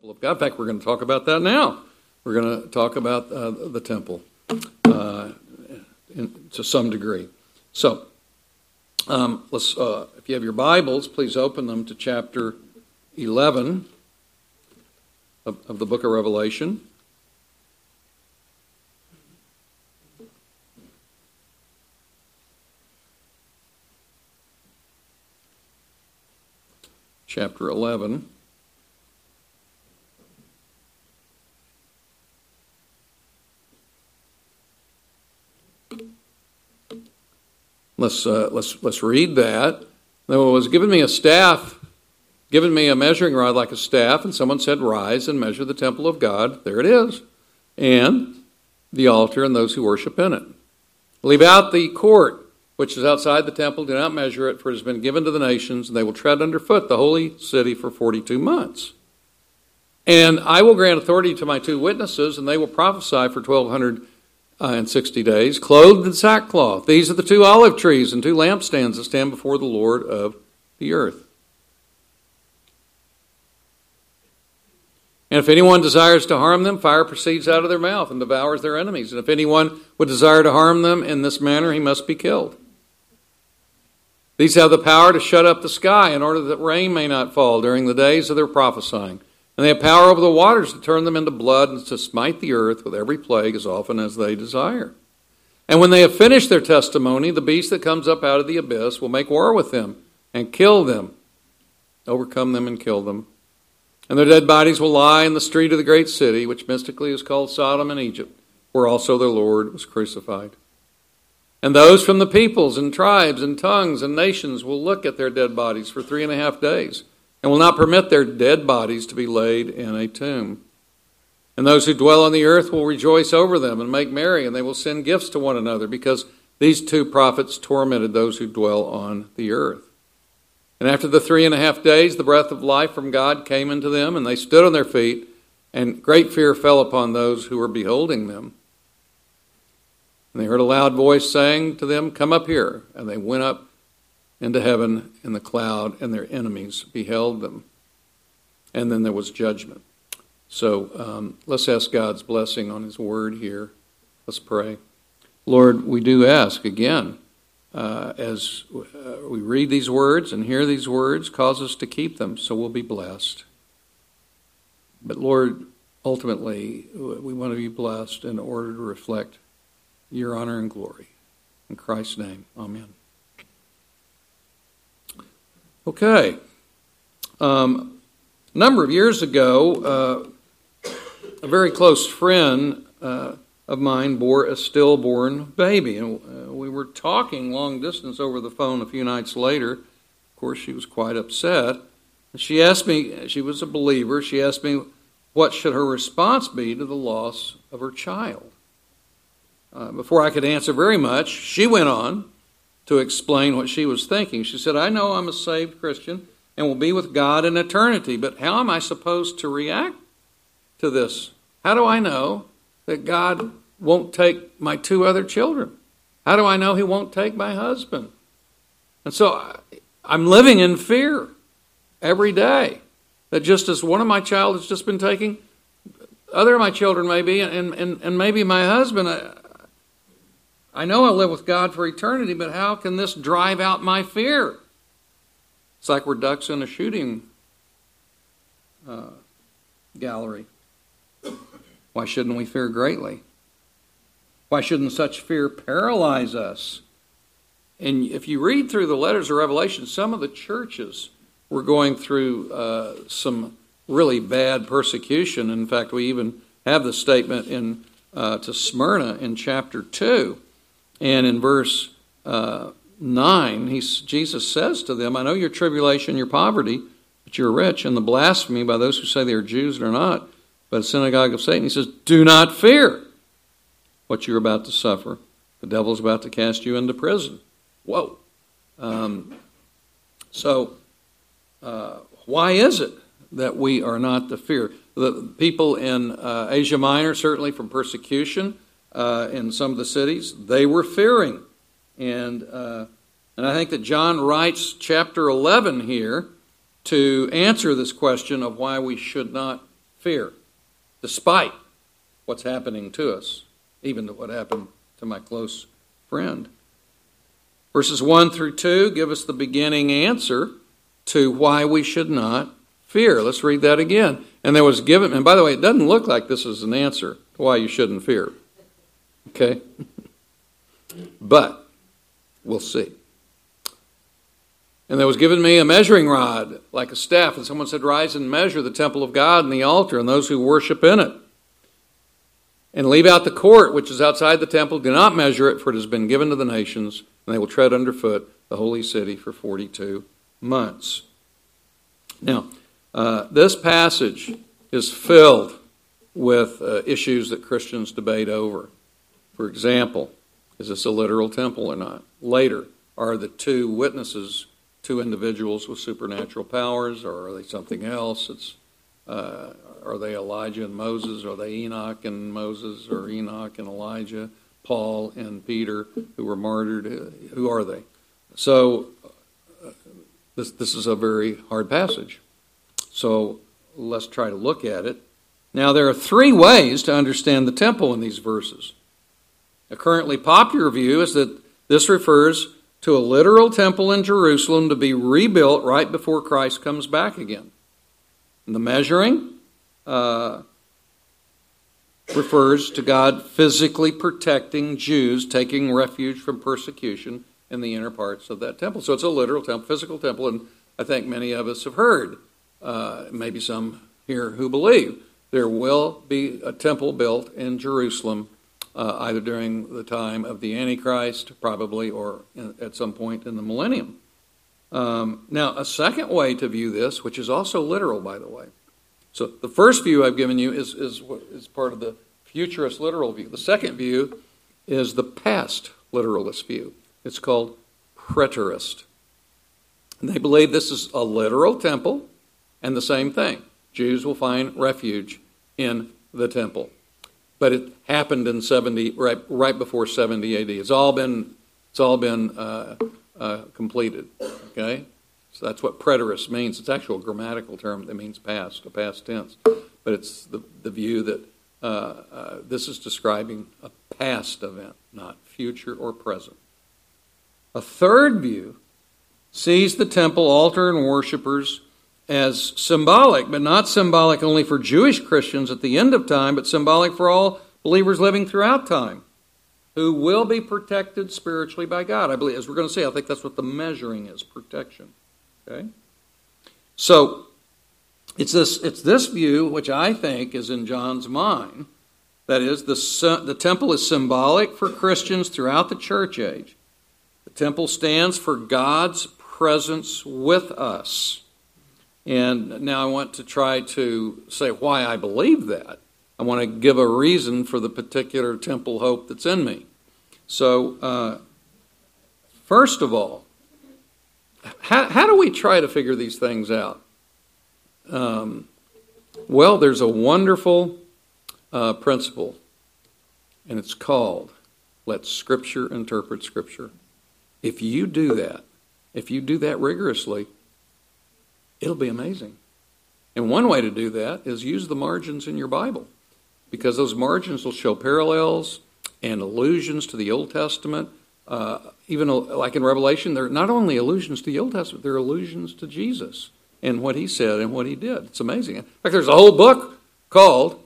temple of God. In fact, we're going to talk about that now. We're going to talk about uh, the temple uh, in, to some degree. So, um, let's. Uh, if you have your Bibles, please open them to chapter eleven of, of the book of Revelation. Chapter eleven. Let's, uh, let's, let's read that. There was given me a staff, given me a measuring rod like a staff, and someone said, Rise and measure the temple of God. There it is. And the altar and those who worship in it. Leave out the court, which is outside the temple. Do not measure it, for it has been given to the nations, and they will tread underfoot the holy city for 42 months. And I will grant authority to my two witnesses, and they will prophesy for 1,200 uh, and 60 days, clothed in sackcloth. These are the two olive trees and two lampstands that stand before the Lord of the earth. And if anyone desires to harm them, fire proceeds out of their mouth and devours their enemies. And if anyone would desire to harm them in this manner, he must be killed. These have the power to shut up the sky in order that rain may not fall during the days of their prophesying. And they have power over the waters to turn them into blood and to smite the earth with every plague as often as they desire. And when they have finished their testimony, the beast that comes up out of the abyss will make war with them and kill them, overcome them and kill them. And their dead bodies will lie in the street of the great city, which mystically is called Sodom and Egypt, where also their Lord was crucified. And those from the peoples and tribes and tongues and nations will look at their dead bodies for three and a half days and will not permit their dead bodies to be laid in a tomb. And those who dwell on the earth will rejoice over them and make merry, and they will send gifts to one another, because these two prophets tormented those who dwell on the earth. And after the three and a half days, the breath of life from God came into them, and they stood on their feet, and great fear fell upon those who were beholding them. And they heard a loud voice saying to them, Come up here. And they went up into heaven in the cloud, and their enemies beheld them. And then there was judgment. So um, let's ask God's blessing on His word here. Let's pray. Lord, we do ask again, uh, as uh, we read these words and hear these words, cause us to keep them so we'll be blessed. But Lord, ultimately, we want to be blessed in order to reflect your honor and glory. In Christ's name, amen. Okay. Um, a number of years ago, uh, a very close friend uh, of mine bore a stillborn baby. And uh, we were talking long distance over the phone a few nights later. Of course, she was quite upset. She asked me, she was a believer, she asked me what should her response be to the loss of her child. Uh, before I could answer very much, she went on to explain what she was thinking. She said, I know I'm a saved Christian and will be with God in eternity, but how am I supposed to react to this? How do I know that God won't take my two other children? How do I know He won't take my husband? And so I'm living in fear every day that just as one of my child has just been taking, other of my children maybe, and, and, and maybe my husband, I know I'll live with God for eternity, but how can this drive out my fear? It's like we're ducks in a shooting uh, gallery. Why shouldn't we fear greatly? Why shouldn't such fear paralyze us? And if you read through the letters of Revelation, some of the churches were going through uh, some really bad persecution. In fact, we even have the statement in uh, to Smyrna in chapter 2 and in verse uh, 9, he's, Jesus says to them, I know your tribulation, your poverty, but you're rich, and the blasphemy by those who say they are Jews and are not, but a synagogue of Satan. He says, Do not fear what you're about to suffer. The devil's about to cast you into prison. Whoa. Um, so, uh, why is it that we are not to fear? The people in uh, Asia Minor, certainly from persecution, uh, in some of the cities, they were fearing. And, uh, and I think that John writes chapter 11 here to answer this question of why we should not fear, despite what's happening to us, even what happened to my close friend. Verses 1 through 2 give us the beginning answer to why we should not fear. Let's read that again. And there was given, and by the way, it doesn't look like this is an answer to why you shouldn't fear. Okay? but we'll see. And there was given me a measuring rod like a staff, and someone said, Rise and measure the temple of God and the altar and those who worship in it. And leave out the court which is outside the temple. Do not measure it, for it has been given to the nations, and they will tread underfoot the holy city for 42 months. Now, uh, this passage is filled with uh, issues that Christians debate over. For example, is this a literal temple or not? Later, are the two witnesses two individuals with supernatural powers, or are they something else? It's uh, are they Elijah and Moses? Are they Enoch and Moses, or Enoch and Elijah, Paul and Peter, who were martyred? Uh, who are they? So uh, this this is a very hard passage. So let's try to look at it. Now there are three ways to understand the temple in these verses. A currently popular view is that this refers to a literal temple in Jerusalem to be rebuilt right before Christ comes back again. And the measuring uh, refers to God physically protecting Jews taking refuge from persecution in the inner parts of that temple. So it's a literal temple, physical temple, and I think many of us have heard, uh, maybe some here who believe, there will be a temple built in Jerusalem uh, either during the time of the Antichrist, probably, or in, at some point in the millennium. Um, now, a second way to view this, which is also literal, by the way. So, the first view I've given you is, is, is part of the futurist literal view. The second view is the past literalist view. It's called preterist. And they believe this is a literal temple and the same thing. Jews will find refuge in the temple but it happened in 70 right, right before 70 AD. It's all been it's all been uh, uh, completed. Okay, so that's what preterist means. It's actual grammatical term that means past, a past tense, but it's the the view that uh, uh, this is describing a past event, not future or present. A third view sees the temple, altar, and worshippers as symbolic, but not symbolic only for Jewish Christians at the end of time, but symbolic for all believers living throughout time who will be protected spiritually by God. I believe, as we're going to see, I think that's what the measuring is protection. Okay? So, it's this, it's this view which I think is in John's mind. That is, the, the temple is symbolic for Christians throughout the church age. The temple stands for God's presence with us. And now I want to try to say why I believe that. I want to give a reason for the particular temple hope that's in me. So, uh, first of all, how, how, do we try to figure these things out? Um, well, there's a wonderful uh, principle, and it's called let Scripture interpret Scripture. If you do that, if you do that rigorously, it'll be amazing. And one way to do that is use the margins in your Bible because those margins will show parallels and allusions to the Old Testament. Uh, even like in Revelation, they're not only allusions to the Old Testament, they're allusions to Jesus and what he said and what he did. It's amazing. In fact, there's a whole book called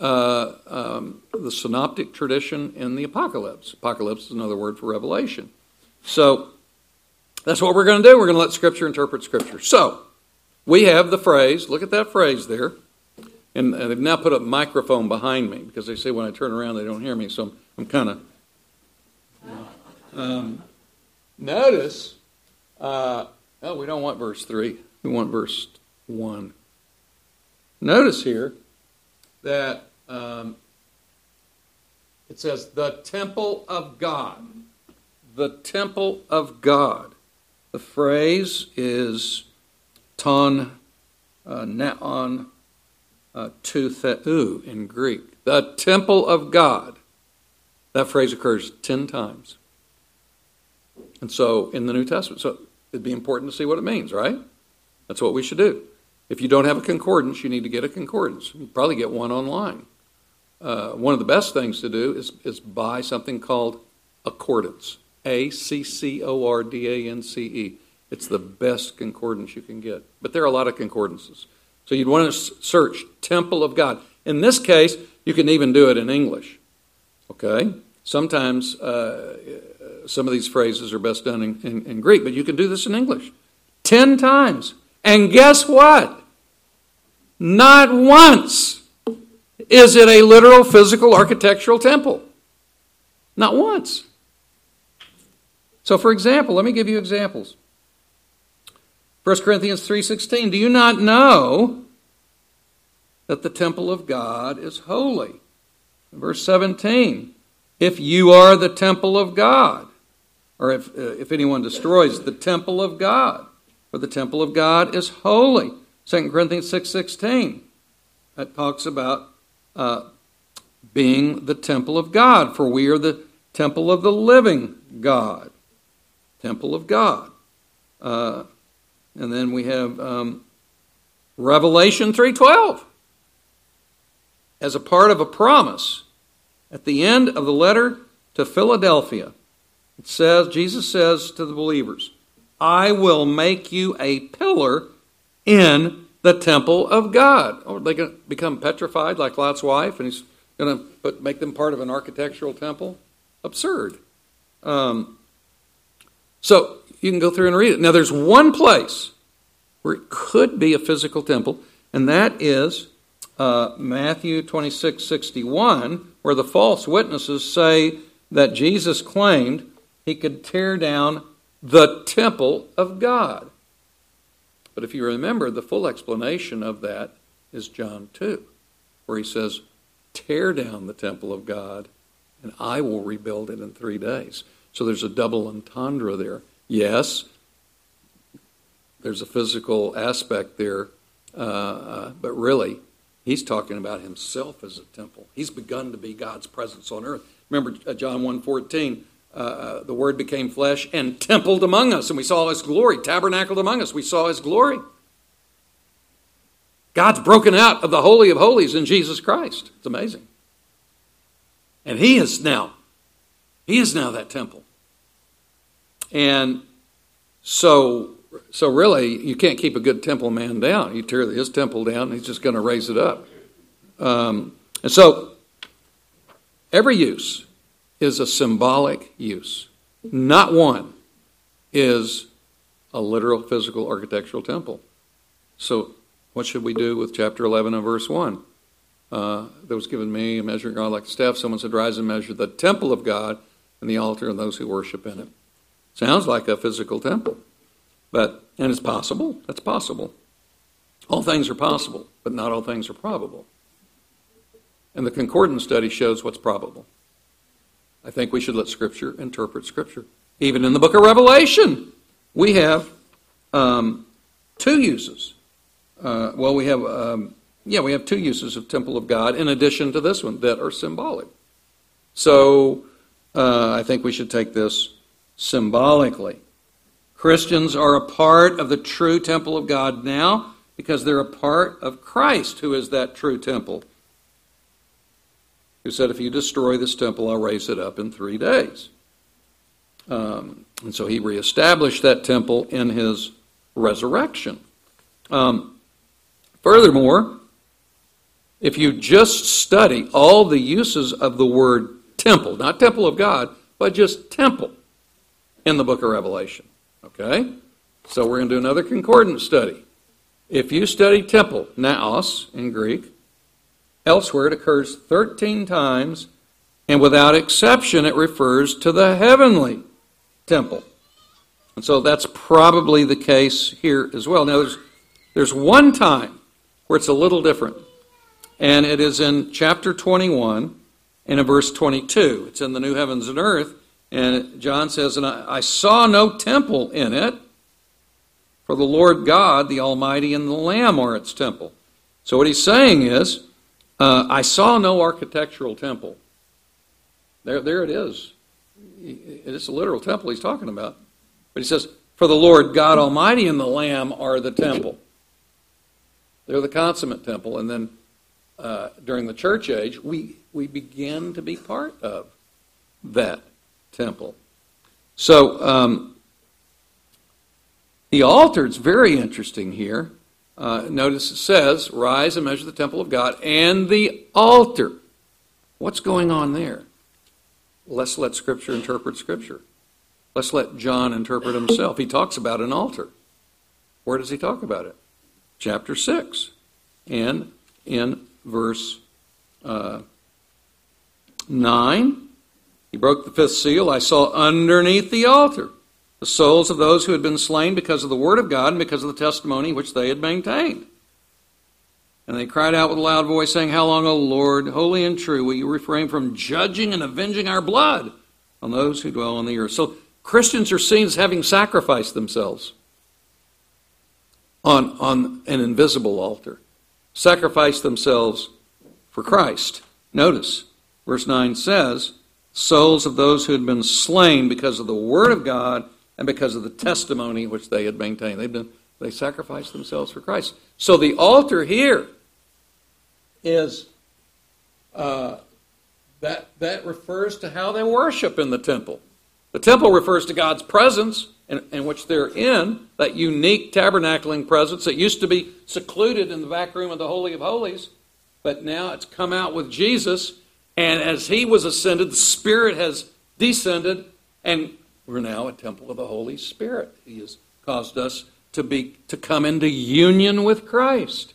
uh, um, The Synoptic Tradition in the Apocalypse. Apocalypse is another word for Revelation. So that's what we're going to do. We're going to let Scripture interpret Scripture. So, we have the phrase, look at that phrase there. And, they've now put a microphone behind me because they say when I turn around they don't hear me. So I'm, I'm kind of. Um, notice, uh, oh, we don't want verse 3. We want verse 1. Notice here that um, it says, the temple of God. The temple of God. The phrase is ton uh, naon uh, to in Greek. The temple of God. That phrase occurs 10 times. And so in the New Testament, so it'd be important to see what it means, right? That's what we should do. If you don't have a concordance, you need to get a concordance. You probably get one online. Uh, one of the best things to do is, is buy something called Accordance. A C C O R D A N C E. It's the best concordance you can get. But there are a lot of concordances. So you'd want to search Temple of God. In this case, you can even do it in English. Okay? Sometimes uh, some of these phrases are best done in, in, in Greek, but you can do this in English. Ten times. And guess what? Not once is it a literal physical architectural temple. Not once. So for example, let me give you examples. 1 Corinthians 3:16 Do you not know that the temple of God is holy? Verse 17 If you are the temple of God or if uh, if anyone destroys the temple of God for the temple of God is holy. 2 Corinthians 6:16 that talks about uh, being the temple of God, for we are the temple of the living God. Temple of God. Uh, and then we have um, Revelation 3:12 as a part of a promise at the end of the letter to Philadelphia. It says Jesus says to the believers, "I will make you a pillar in the temple of God." Or they going to become petrified like Lot's wife, and he's going to make them part of an architectural temple? Absurd. Um, so you can go through and read it. Now, there's one place where it could be a physical temple, and that is uh, Matthew 26 61, where the false witnesses say that Jesus claimed he could tear down the temple of God. But if you remember, the full explanation of that is John 2, where he says, Tear down the temple of God, and I will rebuild it in three days. So there's a double entendre there. Yes, there's a physical aspect there, uh, uh, but really, he's talking about himself as a temple. He's begun to be God's presence on earth. Remember uh, John 1.14, uh, uh, the Word became flesh and templed among us, and we saw His glory, tabernacled among us. We saw His glory. God's broken out of the Holy of Holies in Jesus Christ. It's amazing. And He is now, He is now that temple. And so, so really, you can't keep a good temple man down. You tear his temple down, he's just going to raise it up. Um, and so, every use is a symbolic use. Not one is a literal physical architectural temple. So, what should we do with chapter 11 and verse 1? Uh, was given me a measuring rod like a staff. Someone said, Rise and measure the temple of God and the altar and those who worship in it. Sounds like a physical temple. But, and it's possible. That's possible. All things are possible, but not all things are probable. And the concordance study shows what's probable. I think we should let Scripture interpret Scripture. Even in the book of Revelation, we have um, two uses. Uh, well, we have, um, yeah, we have two uses of temple of God in addition to this one that are symbolic. So uh, I think we should take this symbolically. Christians are a part of the true temple of God now because they're a part of Christ, who is that true temple. Who said, If you destroy this temple, I'll raise it up in three days. Um, and so he reestablished that temple in his resurrection. Um, furthermore, if you just study all the uses of the word temple, not temple of God, but just temple, in the book of Revelation. Okay? So we're going to do another concordance study. If you study temple, naos in Greek, elsewhere it occurs 13 times, and without exception it refers to the heavenly temple. And so that's probably the case here as well. Now there's, there's one time where it's a little different, and it is in chapter 21 and in verse 22. It's in the new heavens and earth. And John says, And I, I saw no temple in it, for the Lord God, the Almighty, and the Lamb are its temple. So what he's saying is, uh, I saw no architectural temple. There, there it is. It's a literal temple he's talking about. But he says, For the Lord God Almighty and the Lamb are the temple. They're the consummate temple. And then uh, during the church age, we, we begin to be part of that temple. So um, the altar is very interesting here. Uh, notice it says, Rise and measure the temple of God and the altar. What's going on there? Let's let Scripture interpret Scripture. Let's let John interpret himself. He talks about an altar. Where does he talk about it? Chapter 6. And in verse uh, 9, he broke the fifth seal. I saw underneath the altar the souls of those who had been slain because of the word of God and because of the testimony which they had maintained. And they cried out with a loud voice, saying, How long, O Lord, holy and true, will you refrain from judging and avenging our blood on those who dwell on the earth? So Christians are seen as having sacrificed themselves on, on an invisible altar, sacrificed themselves for Christ. Notice, verse 9 says, Souls of those who had been slain because of the word of God and because of the testimony which they had maintained. They've been, they sacrificed themselves for Christ. So the altar here is uh, that that refers to how they worship in the temple. The temple refers to God's presence in, in, which they're in, that unique tabernacling presence that used to be secluded in the back room of the Holy of Holies, but now it's come out with Jesus. And as he was ascended, the Spirit has descended, and we're now a temple of the Holy Spirit. He has caused us to be to come into union with Christ.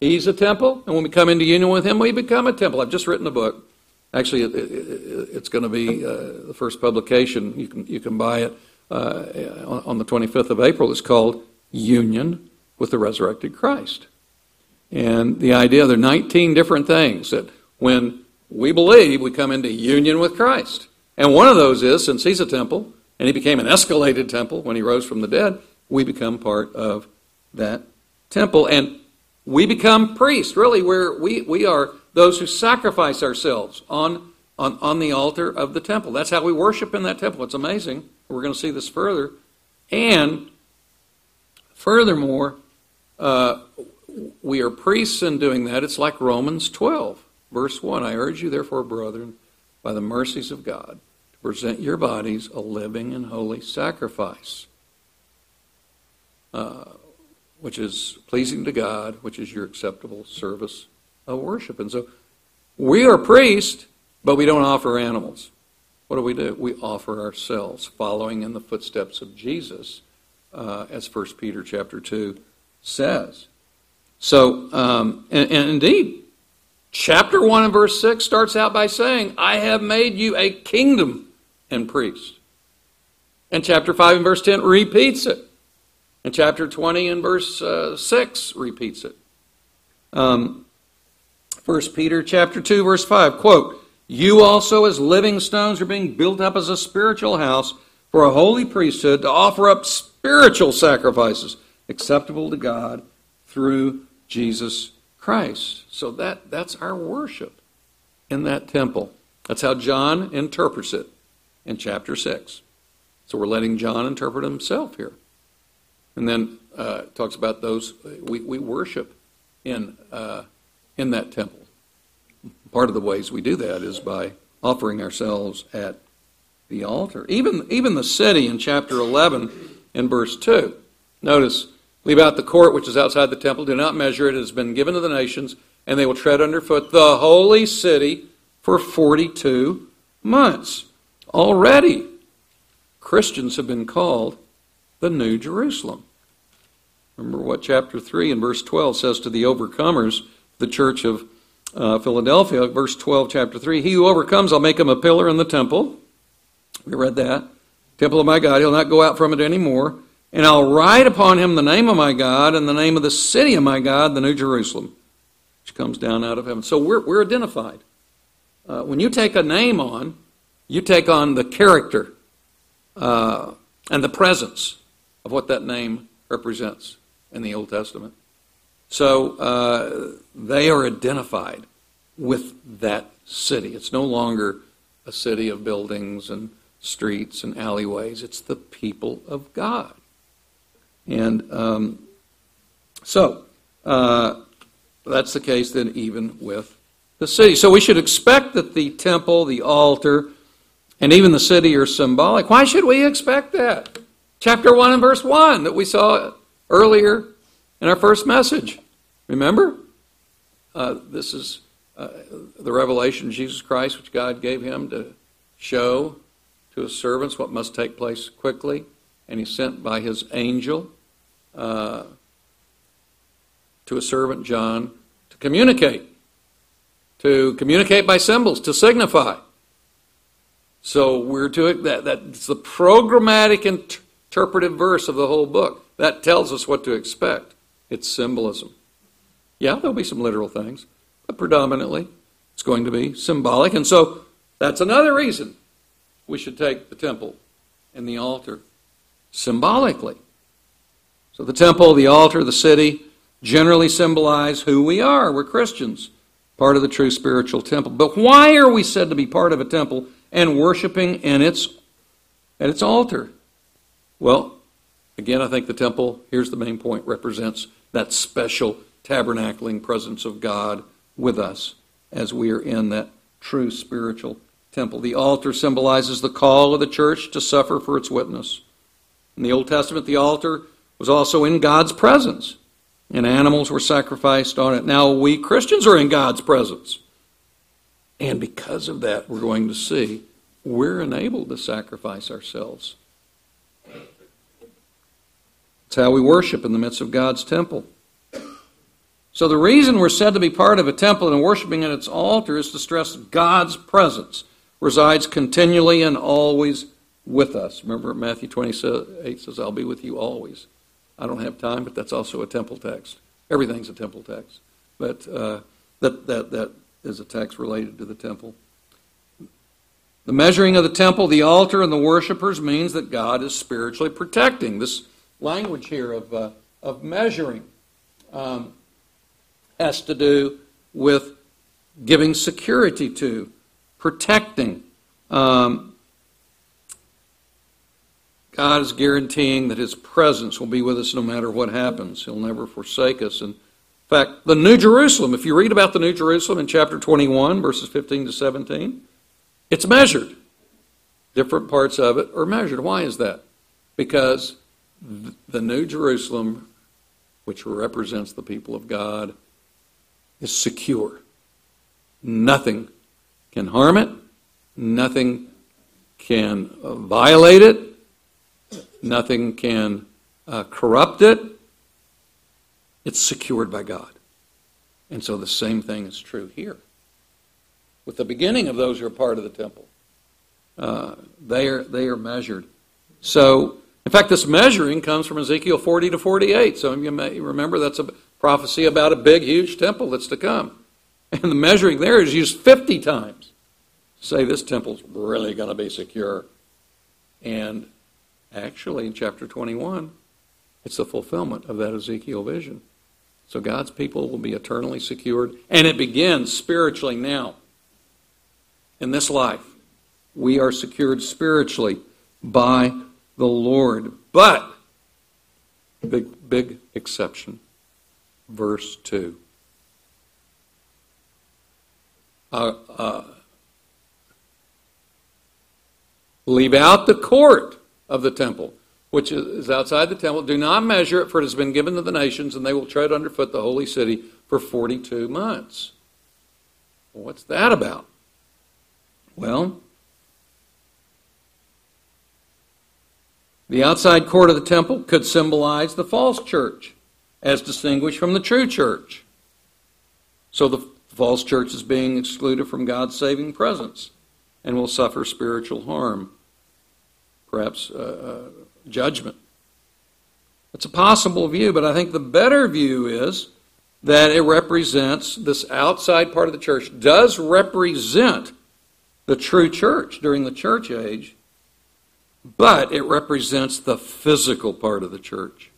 He's a temple, and when we come into union with Him, we become a temple. I've just written a book. Actually, it, it, it's going to be uh, the first publication. You can you can buy it uh, on, on the 25th of April. It's called Union with the Resurrected Christ. And the idea there are 19 different things that when we believe, we come into union with Christ. And one of those is, since He's a temple, and He became an escalated temple when He rose from the dead, we become part of that temple. And we become priests, really, where we, we are those who sacrifice ourselves on, on, on the altar of the temple. That's how we worship in that temple. It's amazing. We're going to see this further. And furthermore, uh, we are priests in doing that. It's like Romans 12, verse 1. I urge you, therefore, brethren, by the mercies of God, to present your bodies a living and holy sacrifice. Uh, which is pleasing to God, which is your acceptable service of worship. And so we are priests, but we don't offer animals. What do we do? We offer ourselves, following in the footsteps of Jesus, uh, as 1 Peter chapter 2 says. So, um, and, and indeed, chapter 1 and verse 6 starts out by saying, I have made you a kingdom and priest. And chapter 5 and verse 10 repeats it. And chapter 20 and verse uh, 6 repeats it. Um, 1 Peter chapter 2 verse 5, quote, You also as living stones are being built up as a spiritual house for a holy priesthood to offer up spiritual sacrifices acceptable to God through Jesus Christ. So that, that's our worship in that temple. That's how John interprets it in chapter 6. So we're letting John interpret himself here. And then uh, talks about those we, we worship in, uh, in that temple. Part of the ways we do that is by offering ourselves at the altar. Even, even the city in chapter 11 in verse 2. Notice, leave out the court which is outside the temple, do not measure it, it has been given to the nations, and they will tread underfoot the holy city for 42 months. Already, Christians have been called the New Jerusalem. Remember what chapter 3 and verse 12 says to the overcomers, the church of uh, Philadelphia, verse 12, chapter 3 He who overcomes, I'll make him a pillar in the temple. We read that. Temple of my God, he'll not go out from it anymore. And I'll write upon him the name of my God and the name of the city of my God, the New Jerusalem, which comes down out of heaven. So we're, we're identified. Uh, when you take a name on, you take on the character uh, and the presence of what that name represents in the Old Testament. So uh, they are identified with that city. It's no longer a city of buildings and streets and alleyways, it's the people of God. And um, so, uh, that's the case then even with the city. So we should expect that the temple, the altar, and even the city are symbolic. Why should we expect that? Chapter 1 and verse 1 that we saw earlier in our first message. Remember? Uh, this is uh, the revelation of Jesus Christ, which God gave him to show to his servants what must take place quickly. And he sent by his angel uh, to a servant, John, to communicate. To communicate by symbols, to signify. So we're to that. That's the programmatic interpretive verse of the whole book. That tells us what to expect. It's symbolism. Yeah, there'll be some literal things, but predominantly it's going to be symbolic. And so that's another reason we should take the temple and the altar symbolically. So the temple, the altar, the city generally symbolize who we are. We're Christians, part of the true spiritual temple. But why are we said to be part of a temple and worshiping in its at its altar? Well, again, I think the temple, here's the main point, represents that special tabernacling presence of God with us as we are in that true spiritual temple. The altar symbolizes the call of the church to suffer for its witness. In the Old Testament, the altar was also in God's presence, and animals were sacrificed on it. Now, we Christians are in God's presence. And because of that, we're going to see we're enabled to sacrifice ourselves. It's how we worship in the midst of God's temple. So, the reason we're said to be part of a temple and worshiping at its altar is to stress God's presence resides continually and always with us. Remember, Matthew 28 says, I'll be with you always. I don't have time, but that's also a temple text. Everything's a temple text. But uh, that, that, that is a text related to the temple. The measuring of the temple, the altar, and the worshippers means that God is spiritually protecting. This language here of, uh, of measuring um, has to do with giving security to, protecting. Um, God is guaranteeing that His presence will be with us no matter what happens. He'll never forsake us. And in fact, the New Jerusalem, if you read about the New Jerusalem in chapter 21, verses 15 to 17, it's measured. Different parts of it are measured. Why is that? Because the New Jerusalem, which represents the people of God, is secure. Nothing can harm it, nothing can violate it, nothing can uh, corrupt it. It's secured by God. And so the same thing is true here. With the beginning of those who are part of the temple, uh, they, are, they are measured. So, in fact, this measuring comes from Ezekiel 40 to 48. Some of you may remember that's a prophecy about a big, huge temple that's to come. And the measuring there is used 50 times say this temple's really going to be secure. And actually, in chapter 21, it's the fulfillment of that Ezekiel vision. So God's people will be eternally secured. And it begins spiritually now. In this life, we are secured spiritually by the Lord. But, big, big exception, verse 2. Uh, uh, leave out the court of the temple which is outside the temple. Do not measure it, for it has been given to the nations, and they will tread underfoot the holy city for 42 months. Well, what's that about? Well, the outside court of the temple could symbolize the false church as distinguished from the true church. So the false church is being excluded from God's saving presence and will suffer spiritual harm, perhaps uh, uh judgment. It's a possible view, but I think the better view is that it represents this outside part of the church, does represent the true church during the church age, but it represents the physical part of the church.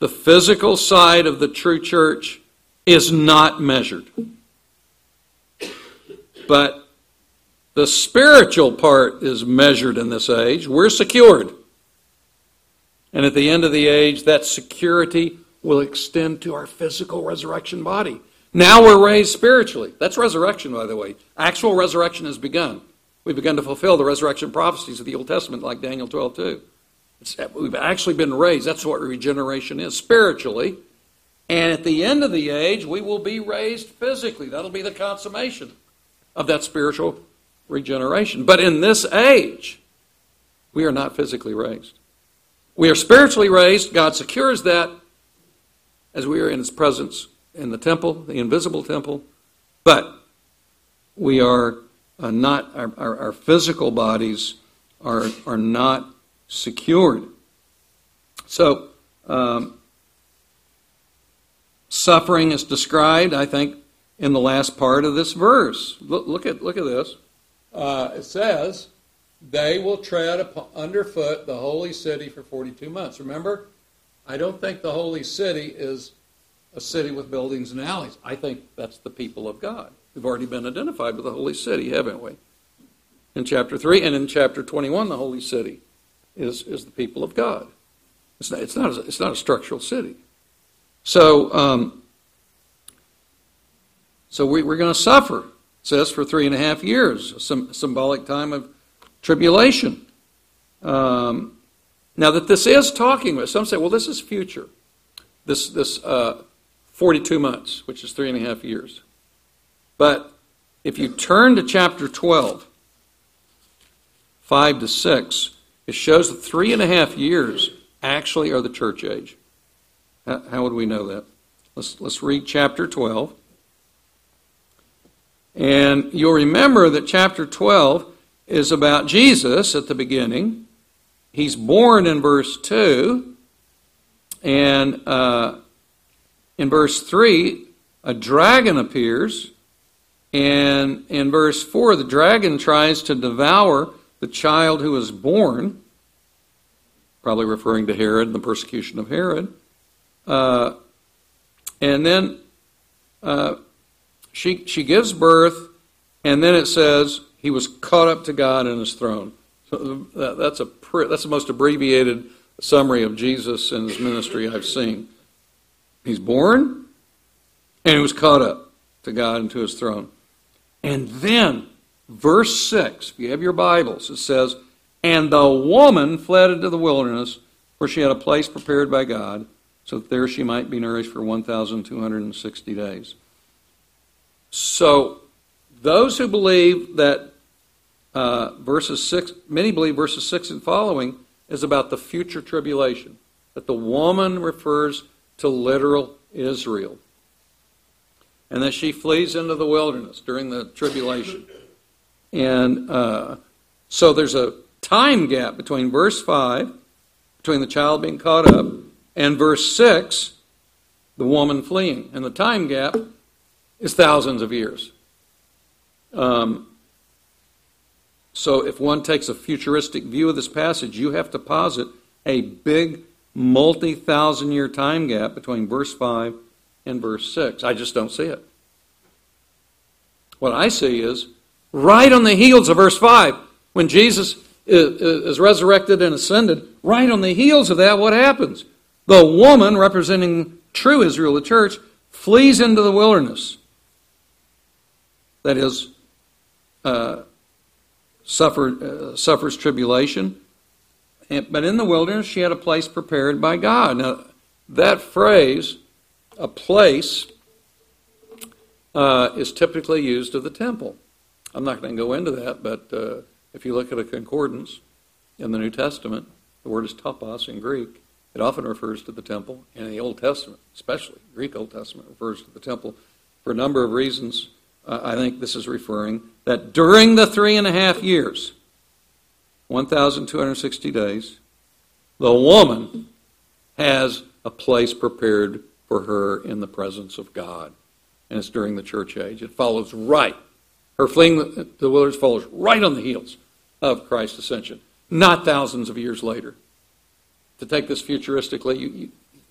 The physical side of the true church is not measured. But the spiritual part is measured in this age. We're secured. And at the end of the age, that security will extend to our physical resurrection body. Now we're raised spiritually. That's resurrection, by the way. Actual resurrection has begun. We've begun to fulfill the resurrection prophecies of the Old Testament, like Daniel 12, 2. It's, we've actually been raised. That's what regeneration is, spiritually. And at the end of the age, we will be raised physically. That'll be the consummation of that spiritual regeneration. But in this age, we are not physically raised. We are spiritually raised. God secures that as we are in His presence in the temple, the invisible temple. But we are uh, not, our, our, our physical bodies are, are not secured. So, um, suffering is described, I think, in the last part of this verse. Look, look at, look at this. Uh, it says, They will tread upon, underfoot the holy city for 42 months. Remember, I don't think the holy city is a city with buildings and alleys. I think that's the people of God. We've already been identified with the holy city, haven't we? In chapter 3 and in chapter 21, the holy city is, is the people of God. It's not, it's, not a, it's not a structural city. So, um, so we, we're going to suffer, says, for three and a half years, a symbolic time of tribulation. Um, now, that this is talking about, some say, well, this is future. This, this uh, 42 months, which is three and a half years. But if you turn to chapter 12, 5 to 6, it shows that three and a half years actually are the church age. How, would we know that? Let's, let's read chapter 12. And you'll remember that chapter 12 is about Jesus at the beginning. He's born in verse 2. And uh, in verse 3, a dragon appears. And in verse 4, the dragon tries to devour the child who is born, probably referring to Herod and the persecution of Herod. Uh, and then uh, she, she gives birth, and then it says he was caught up to God in his throne. So that, that's, a, that's the most abbreviated summary of Jesus and his ministry I've seen. He's born, and he was caught up to God and to his throne. And then, verse 6, if you have your Bibles, it says, And the woman fled into the wilderness, where she had a place prepared by God, so that there she might be nourished for 1,260 days. So, those who believe that uh, verses 6, many believe verses 6 and following is about the future tribulation, that the woman refers to literal Israel and that she flees into the wilderness during the tribulation. And uh, so there's a time gap between verse 5, between the child being caught up, and verse 6, the woman fleeing. And the time gap is thousands of years. Um, so if one takes a futuristic view of this passage, you have to posit a big multi thousand year time gap between verse 5 and verse 6. I just don't see it. What I see is right on the heels of verse 5, when Jesus is resurrected and ascended, right on the heels of that, what happens? The woman, representing true Israel, the church, flees into the wilderness. That is, uh, uh, suffers tribulation. And, but in the wilderness, she had a place prepared by God. Now, that phrase a place uh, is typically used of the temple. I'm not going to go into that, but uh, if you look at a concordance in the New Testament, the word is topos in Greek. It often refers to the temple, and in the Old Testament, especially Greek Old Testament, refers to the temple for a number of reasons. Uh, I think this is referring that during the three and a half years, 1,260 days, the woman has a place prepared for her in the presence of God. And it's during the church age. It follows right. Her fleeing the wilderness follows right on the heels of Christ's ascension, not thousands of years later. To take this futuristically, you, you,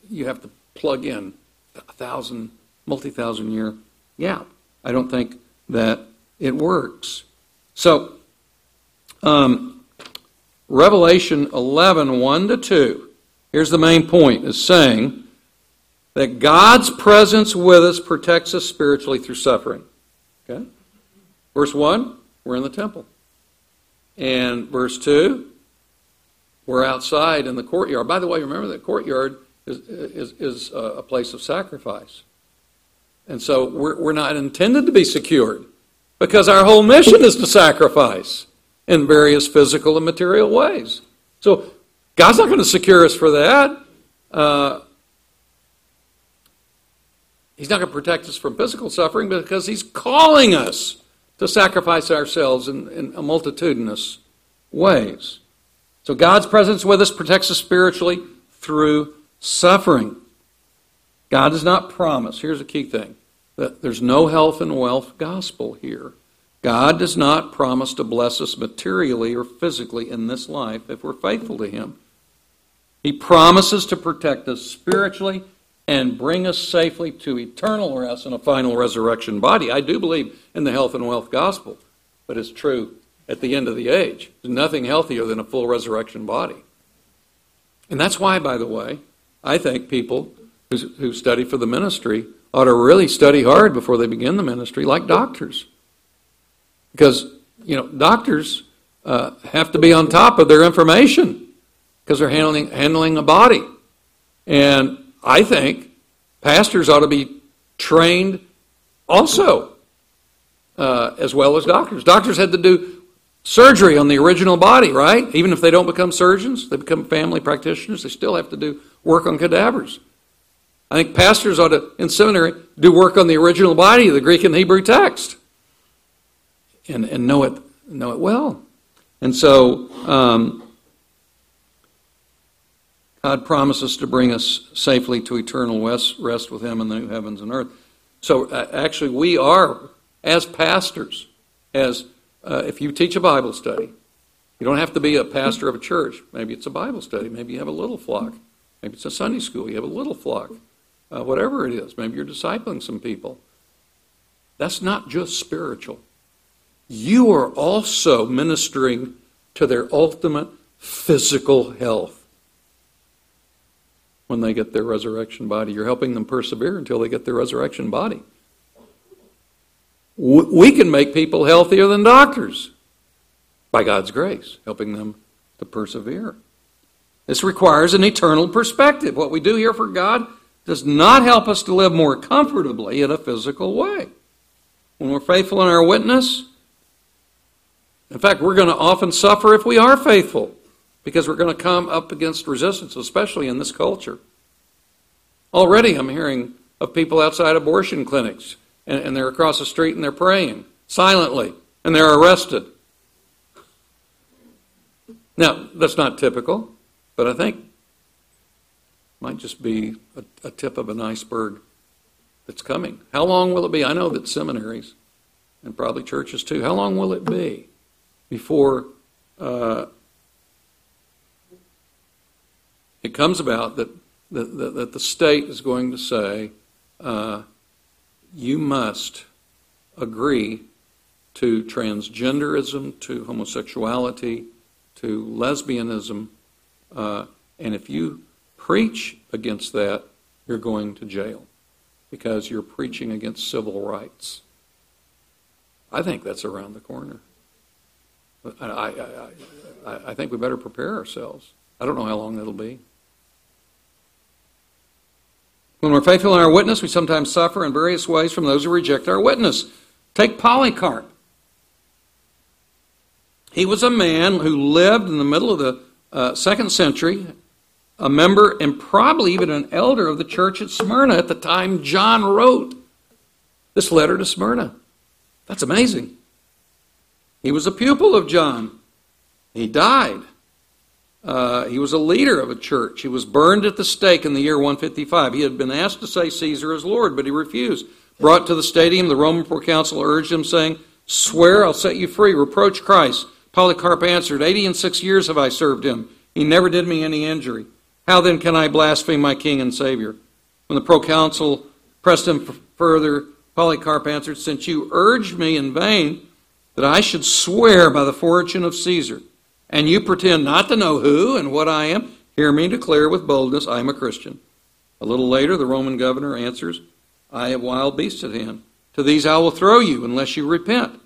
you have to plug in a thousand, multi thousand year gap. I don't think that it works. So, um, Revelation 11, 1 to 2, here's the main point, is saying that God's presence with us protects us spiritually through suffering. Okay? Verse 1, we're in the temple. And verse 2, we're outside in the courtyard. By the way, remember that courtyard is, is, is a place of sacrifice. And so we're, we're not intended to be secured because our whole mission is to sacrifice in various physical and material ways. So God's not going to secure us for that. Uh, he's not going to protect us from physical suffering because He's calling us to sacrifice ourselves in, in a multitudinous ways. So God's presence with us protects us spiritually through suffering. God does not promise, here's a key thing, that there's no health and wealth gospel here. God does not promise to bless us materially or physically in this life if we're faithful to Him. He promises to protect us spiritually and bring us safely to eternal rest and a final resurrection body. I do believe in the health and wealth gospel, but it's true at the end of the age. There's nothing healthier than a full resurrection body. And that's why, by the way, I think people who, study for the ministry ought to really study hard before they begin the ministry, like doctors. Because, you know, doctors uh, have to be on top of their information because they're handling, handling a body. And I think pastors ought to be trained also, uh, as well as doctors. Doctors had to do surgery on the original body, right? Even if they don't become surgeons, they become family practitioners, they still have to do work on cadavers. I think pastors ought to, in seminary, do work on the original body of the Greek and Hebrew text and, and know, it, know it well. And so, um, God promises to bring us safely to eternal rest with Him in the new heavens and earth. So, uh, actually, we are, as pastors, as uh, if you teach a Bible study, you don't have to be a pastor of a church. Maybe it's a Bible study. Maybe you have a little flock. Maybe it's a Sunday school. You have a little flock. Uh, whatever it is. Maybe you're discipling some people. That's not just spiritual. You are also ministering to their ultimate physical health when they get their resurrection body. You're helping them persevere until they get their resurrection body. We can make people healthier than doctors by God's grace, helping them to persevere. This requires an eternal perspective. What we do here for God does not help us to live more comfortably in a physical way. When we're faithful in our witness, in fact, we're going to often suffer if we are faithful because we're going to come up against resistance, especially in this culture. Already, I'm hearing of people outside abortion clinics, and, and they're across the street and they're praying silently, and they're arrested. Now, that's not typical, but I think might just be a, a, tip of an iceberg that's coming. How long will it be? I know that seminaries and probably churches too. How long will it be before uh, it comes about that, that, that, the state is going to say, uh, you must agree to transgenderism, to homosexuality, to lesbianism, uh, and if you preach against that, you're going to jail because you're preaching against civil rights. I think that's around the corner. I, I, I, I think we better prepare ourselves. I don't know how long that'll be. When we're faithful in our witness, we sometimes suffer in various ways from those who reject our witness. Take Polycarp. He was a man who lived in the middle of the uh, second century, a member and probably even an elder of the church at Smyrna at the time John wrote this letter to Smyrna. That's amazing. He was a pupil of John. He died. Uh, he was a leader of a church. He was burned at the stake in the year 155. He had been asked to say Caesar is Lord, but he refused. Brought to the stadium, the Roman proconsul urged him, saying, Swear, I'll set you free. Reproach Christ. Polycarp answered, Eighty and six years have I served him. He never did me any injury. How then can I blaspheme my King and Savior? When the proconsul pressed him further, Polycarp answered, Since you urged me in vain that I should swear by the fortune of Caesar, and you pretend not to know who and what I am, hear me declare with boldness I am a Christian. A little later, the Roman governor answers, I have wild beasts at hand. To these I will throw you unless you repent.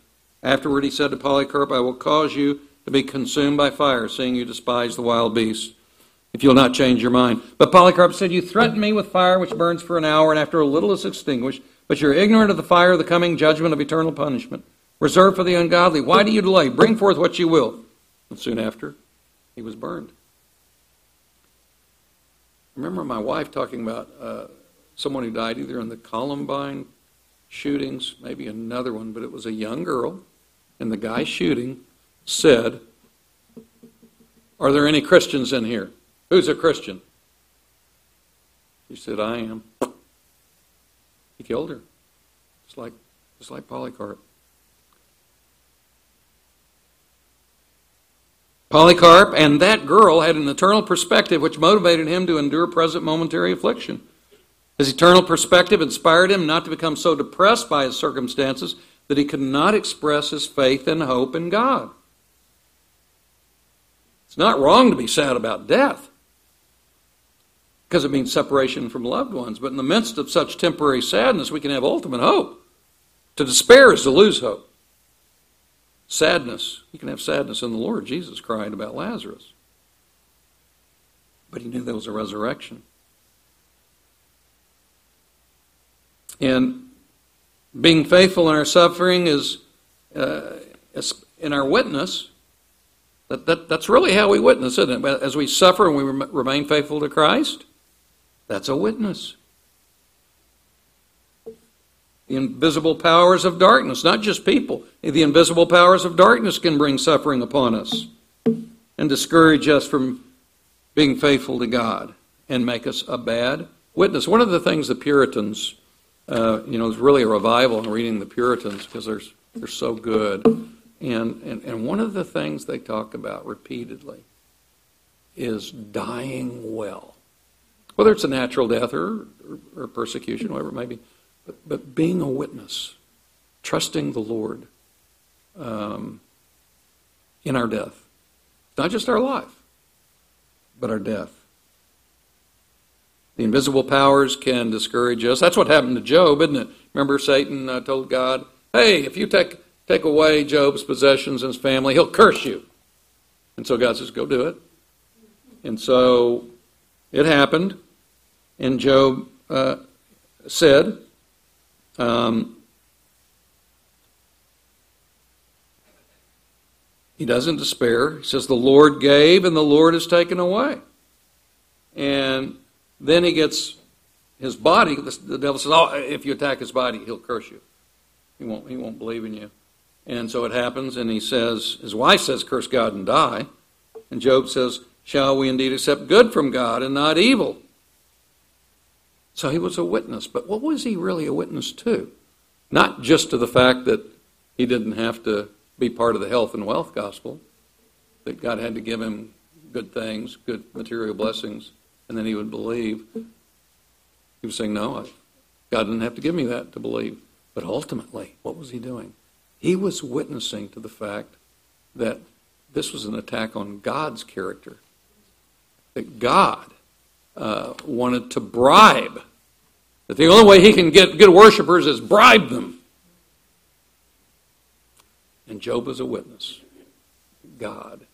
Afterward, he said to Polycarp, I will cause you to be consumed by fire, seeing you despise the wild beasts, if you'll not change your mind. But Polycarp said, You threaten me with fire which burns for an hour, and after a little is extinguished, but you're ignorant of the fire of the coming judgment of eternal punishment, reserved for the ungodly. Why do you delay? Bring forth what you will. And soon after, he was burned. I remember my wife talking about uh, someone who died either in the Columbine shootings, maybe another one, but it was a young girl, and the guy shooting said, Are there any Christians in here? Who's a Christian? She said, I am. He killed her. Just like, just like Polycarp. Polycarp and that girl had an eternal perspective which motivated him to endure present momentary affliction. His eternal perspective inspired him not to become so depressed by his circumstances that he could not express his faith and hope in God. It's not wrong to be sad about death because it means separation from loved ones. But in the midst of such temporary sadness, we can have ultimate hope. To despair is to lose hope. Sadness, you can have sadness in the Lord. Jesus cried about Lazarus. But he knew there was a resurrection. And being faithful in our suffering is, uh, in our witness, that, that, that's really how we witness, isn't it? As we suffer and we remain faithful to Christ, that's a witness. The invisible powers of darkness, not just people, the invisible powers of darkness can bring suffering upon us and discourage us from being faithful to God and make us a bad witness. One of the things the Puritans, uh, you know, is really a revival in reading the Puritans because they're, they're so good. And, and, and one of the things they talk about repeatedly is dying well whether it's a natural death or, or, or persecution, whatever it may be. But, but, being a witness, trusting the Lord um, in our death, not just our life, but our death. The invisible powers can discourage us. That's what happened to Job, isn't it? Remember, Satan uh, told God, "Hey, if you take take away Job's possessions and his family, he'll curse you." And so God says, "Go do it." And so it happened. And Job uh, said, um, he doesn't despair. He says, The Lord gave and the Lord has taken away. And then he gets his body. The devil says, Oh, if you attack his body, he'll curse you. He won't, he won't believe in you. And so it happens, and he says, His wife says, Curse God and die. And Job says, Shall we indeed accept good from God and not evil? So he was a witness. But what was he really a witness to? Not just to the fact that he didn't have to be part of the health and wealth gospel, that God had to give him good things, good material blessings, and then he would believe. He was saying, No, God didn't have to give me that to believe. But ultimately, what was he doing? He was witnessing to the fact that this was an attack on God's character, that God uh, wanted to bribe. That the only way he can get good worshipers is bribe them. And Job was a witness. God,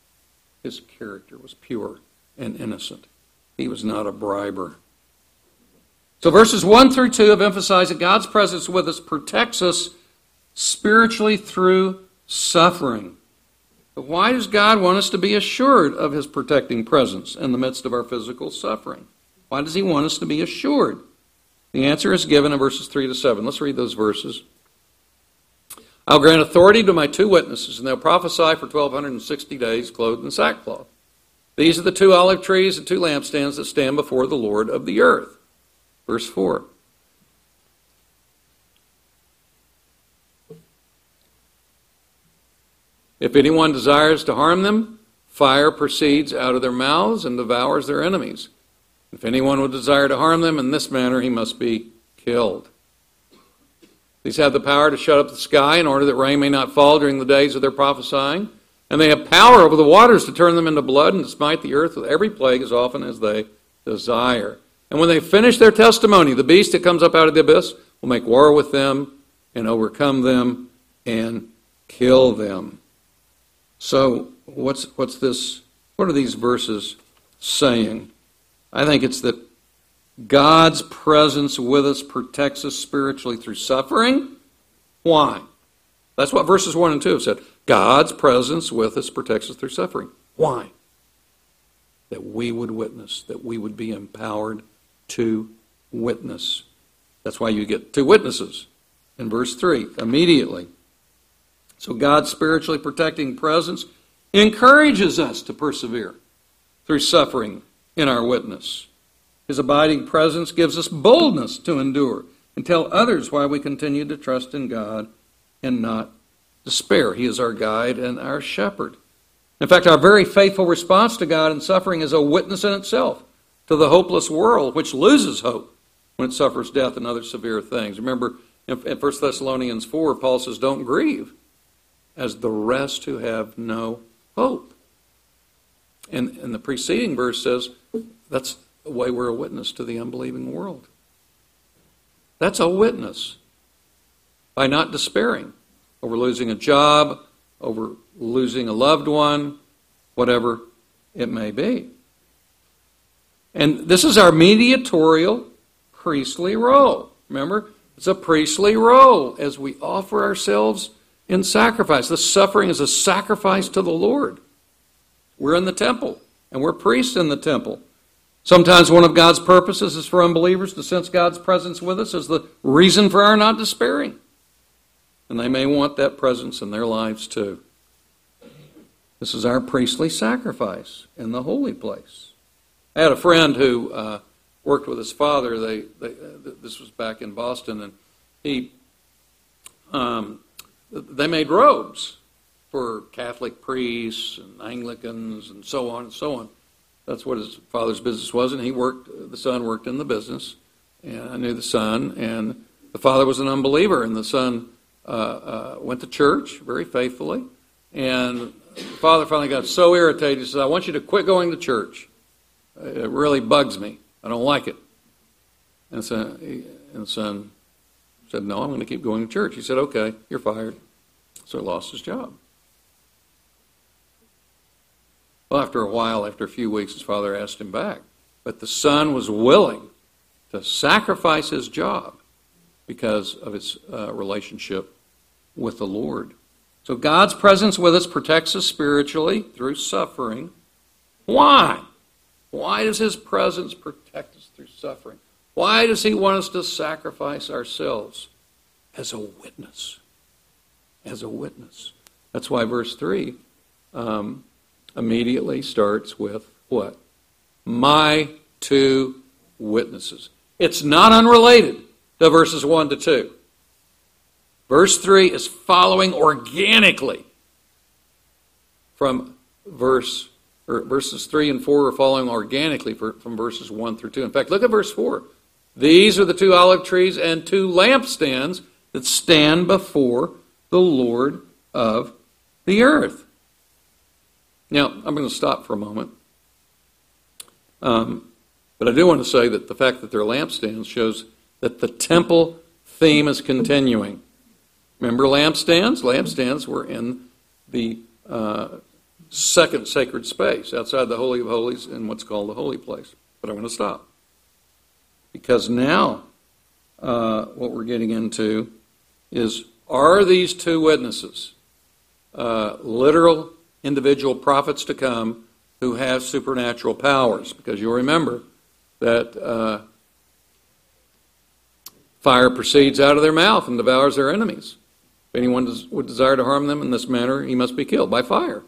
his character was pure and innocent. He was not a briber. So verses 1 through 2 have emphasized that God's presence with us protects us spiritually through suffering. But why does God want us to be assured of his protecting presence in the midst of our physical suffering? Why does he want us to be assured? The answer is given in verses 3 to 7. Let's read those verses. I'll grant authority to my two witnesses, and they'll prophesy for 1260 days, clothed in sackcloth. These are the two olive trees and two lampstands that stand before the Lord of the earth. Verse 4. If anyone desires to harm them, fire proceeds out of their mouths and devours their enemies. If anyone would desire to harm them in this manner, he must be killed. These have the power to shut up the sky in order that rain may not fall during the days of their prophesying. And they have power over the waters to turn them into blood and to smite the earth with every plague as often as they desire. And when they finish their testimony, the beast that comes up out of the abyss will make war with them and overcome them and kill them. So, what's, what's this? What are these verses saying? I think it's that God's presence with us protects us spiritually through suffering. Why? That's what verses 1 and 2 have said. God's presence with us protects us through suffering. Why? That we would witness, that we would be empowered to witness. That's why you get two witnesses in verse 3 immediately. So God's spiritually protecting presence encourages us to persevere through suffering in our witness. His abiding presence gives us boldness to endure and tell others why we continue to trust in God and not despair. He is our guide and our shepherd. In fact, our very faithful response to God in suffering is a witness in itself to the hopeless world, which loses hope when it suffers death and other severe things. Remember, in 1 Thessalonians 4, Paul says, Don't grieve as the rest who have no hope. And, and the preceding verse says that's the way we're a witness to the unbelieving world. That's a witness by not despairing over losing a job, over losing a loved one, whatever it may be. And this is our mediatorial priestly role. Remember, it's a priestly role as we offer ourselves in sacrifice. The suffering is a sacrifice to the Lord. We're in the temple, and we're priests in the temple. Sometimes one of God's purposes is for unbelievers to sense God's presence with us as the reason for our not despairing. And they may want that presence in their lives too. This is our priestly sacrifice in the holy place. I had a friend who uh, worked with his father. They, they uh, this was back in Boston, and he um, they made robes for Catholic priests and Anglicans and so on and so on. That's what his father's business was, and he worked. The son worked in the business, and I knew the son. And the father was an unbeliever, and the son uh, uh, went to church very faithfully. And the father finally got so irritated, he said, "I want you to quit going to church. It really bugs me. I don't like it." And so, and the son said, No, I'm going to keep going to church. He said, Okay, you're fired. So he lost his job. Well, after a while, after a few weeks, his father asked him back. But the son was willing to sacrifice his job because of his uh, relationship with the Lord. So God's presence with us protects us spiritually through suffering. Why? Why does his presence protect us through suffering? Why does he want us to sacrifice ourselves? As a witness. As a witness. That's why verse 3 um, immediately starts with what? My two witnesses. It's not unrelated to verses 1 to 2. Verse 3 is following organically from verse verses 3 and 4 are following organically from verses 1 through 2. In fact, look at verse 4. These are the two olive trees and two lampstands that stand before the Lord of the earth. Now, I'm going to stop for a moment. Um, but I do want to say that the fact that they're lampstands shows that the temple theme is continuing. Remember lampstands? Lampstands were in the uh, second sacred space outside the Holy of Holies in what's called the holy place. But I'm going to stop. Because now, uh, what we're getting into is are these two witnesses uh, literal individual prophets to come who have supernatural powers? Because you'll remember that uh, fire proceeds out of their mouth and devours their enemies. If anyone does, would desire to harm them in this manner, he must be killed by fire.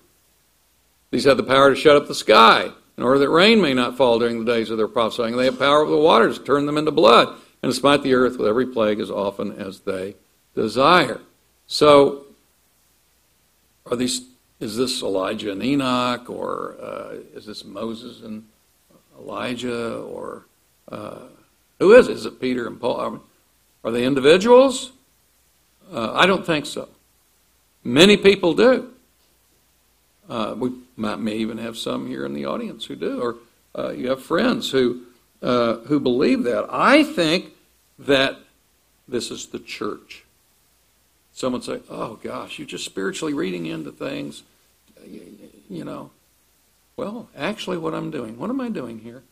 These have the power to shut up the sky in order that rain may not fall during the days of their prophesying. They have power over the waters, to turn them into blood, and to smite the earth with every plague as often as they desire. So, are these? Is this Elijah and Enoch, or uh, is this Moses and Elijah, or uh, who is it? Is it Peter and Paul? Are they individuals? Uh, I don't think so. Many people do. Uh, we might may even have some here in the audience who do, or uh, you have friends who uh, who believe that. I think that this is the church. Someone say, "Oh gosh, you're just spiritually reading into things," you know. Well, actually, what I'm doing, what am I doing here?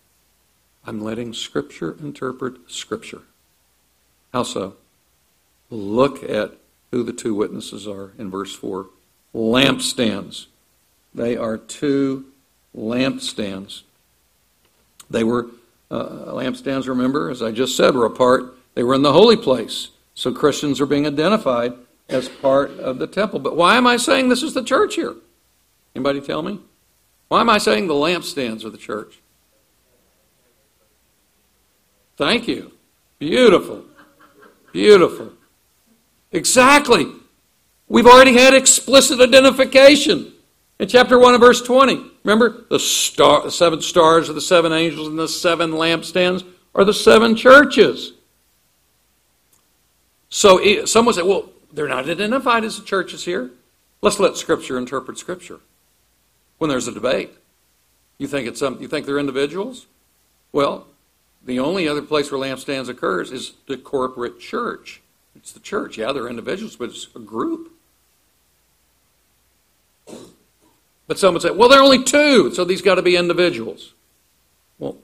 I'm letting Scripture interpret Scripture. How so? Look at who the two witnesses are in verse 4 lampstands. They are two lampstands. They were uh, lampstands, remember, as I just said, were a part, they were in the holy place. So Christians are being identified as part of the temple. But why am I saying this is the church here? Anybody tell me? Why am I saying the lampstands are the church? Thank you. Beautiful. Beautiful. Exactly. We've already had explicit identification in chapter 1 and verse 20. Remember, the, star, the seven stars are the seven angels, and the seven lampstands are the seven churches. So someone said, well, they're not identified as the churches here. Let's let Scripture interpret Scripture. When there's a debate, you think it's some, you think they're individuals? Well, the only other place where lampstands occurs is the corporate church. It's the church. Yeah, they're individuals, but it's a group. But some would say, well, there are only two, so these got to be individuals. Well,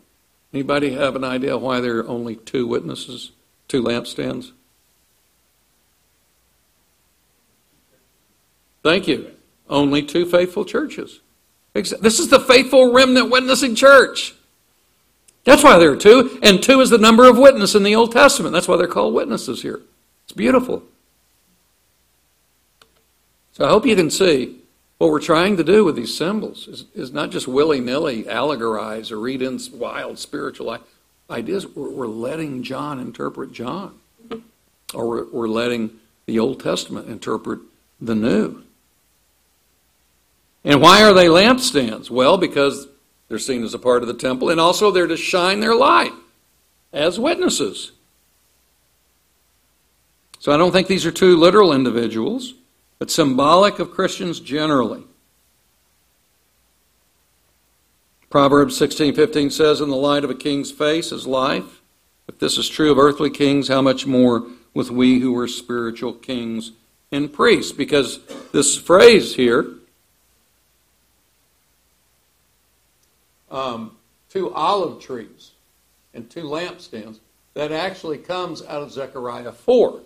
anybody have an idea why there are only two witnesses, two lampstands? Thank you. Only two faithful churches. This is the faithful remnant witnessing church. That's why there are two, and two is the number of witness in the Old Testament. That's why they're called witnesses here. It's beautiful. So I hope you can see what we're trying to do with these symbols is, is not just willy nilly allegorize or read in wild spiritual ideas. We're, we're letting John interpret John, or we're, we're letting the Old Testament interpret the New. And why are they lampstands? Well, because they're seen as a part of the temple, and also they're to shine their light as witnesses. So I don't think these are two literal individuals, but symbolic of Christians generally. Proverbs 16:15 says, "In the light of a king's face is life." If this is true of earthly kings, how much more with we who are spiritual kings and priests? Because this phrase here um, two olive trees and two lampstands. That actually comes out of Zechariah 4.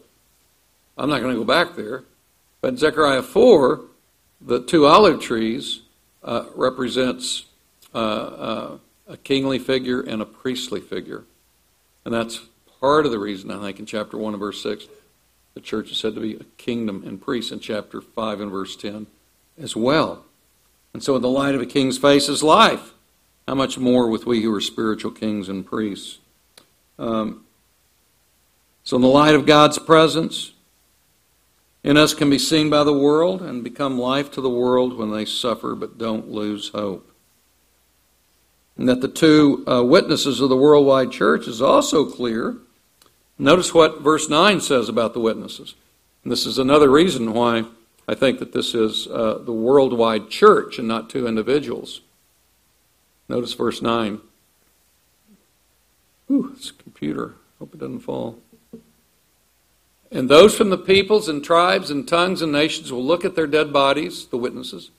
I'm not going to go back there, but Zechariah 4, the two olive trees uh, represents uh, uh, a kingly figure and a priestly figure. And that's part of the reason, I think, in chapter 1 and verse 6, the church is said to be a kingdom and priests in chapter 5 and verse 10 as well. And so, in the light of a king's face is life. How much more with we who are spiritual kings and priests? Um, so, in the light of God's presence, in us can be seen by the world and become life to the world when they suffer but don't lose hope. And that the two uh, witnesses of the worldwide church is also clear. Notice what verse 9 says about the witnesses. And this is another reason why I think that this is uh, the worldwide church and not two individuals. Notice verse 9. Ooh, it's a computer. Hope it doesn't fall. And those from the peoples and tribes and tongues and nations will look at their dead bodies, the witnesses,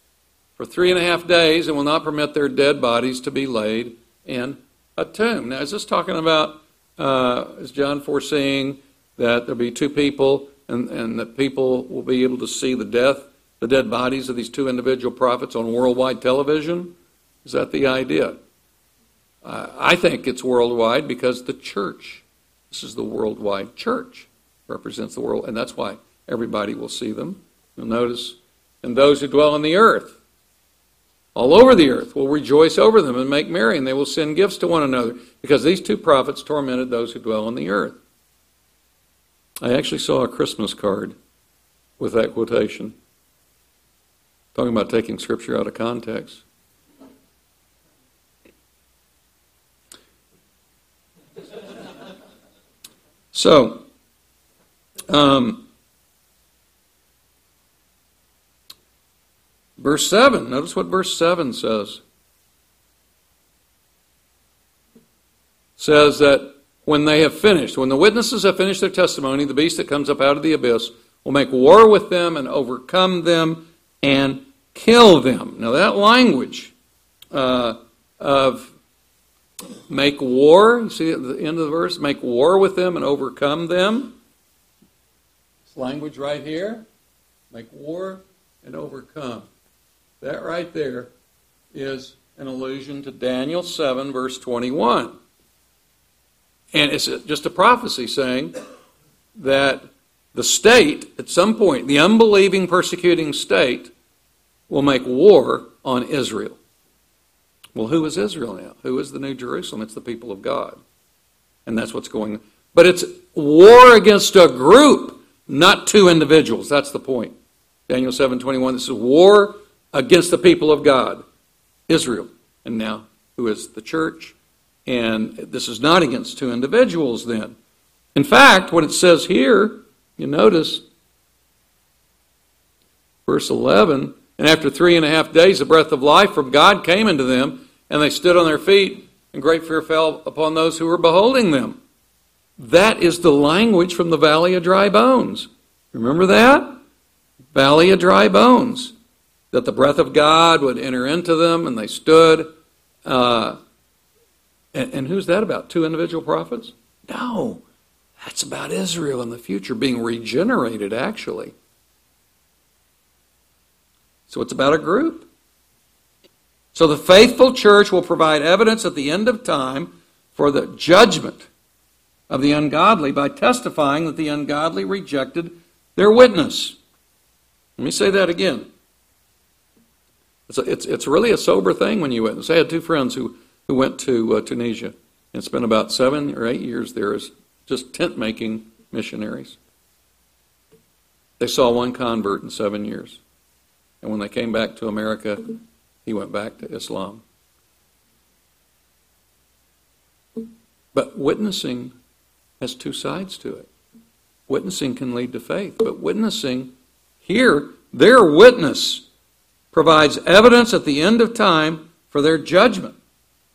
for three and a half days and will not permit their dead bodies to be laid in a tomb. Now, is this talking about, uh, is John foreseeing that there'll be two people and, and that people will be able to see the death, the dead bodies of these two individual prophets on worldwide television? Is that the idea? I think it's worldwide because the church, this is the worldwide church, represents the world, and that's why everybody will see them. You'll notice, and those who dwell on the earth, all over the earth, will rejoice over them and make merry, and they will send gifts to one another, because these two prophets tormented those who dwell on the earth. I actually saw a Christmas card with that quotation, talking about taking Scripture out of context. So, um, verse 7, notice what verse 7 says. says that when they have finished, when the witnesses have finished their testimony, the beast that comes up out of the abyss will make war with them and overcome them and kill them. Now, that language uh, of make war, you see at the end of the verse, make war with them and overcome them. This language right here, make war and overcome. That right there is an allusion to Daniel 7, verse 21. And it's just a prophecy saying that the state, at some point, the unbelieving, persecuting state, will make war on Israel. Well, who is Israel now? Who is the New Jerusalem? It's the people of God. And that's what's going on. But it's war against a group, not two individuals. That's the point. Daniel 7:21 this is war against the people of God, Israel. And now who is the church? And this is not against two individuals then. In fact, what it says here, you notice, verse 11, and after three and a half days, the breath of life from God came into them, and they stood on their feet, and great fear fell upon those who were beholding them. That is the language from the valley of dry bones. Remember that? Valley of dry bones. That the breath of God would enter into them, and they stood. Uh, and, and who's that about? Two individual prophets? No. That's about Israel in the future being regenerated, actually. So it's about a group. So the faithful church will provide evidence at the end of time for the judgment of the ungodly by testifying that the ungodly rejected their witness. Let me say that again. It's, a, it's, it's really a sober thing when you witness. I had two friends who who went to uh, Tunisia and spent about seven or eight years there as just tent making missionaries. They saw one convert in seven years. And when they came back to America, he went back to Islam. But witnessing has two sides to it. Witnessing can lead to faith, but witnessing here, their witness provides evidence at the end of time for their judgment.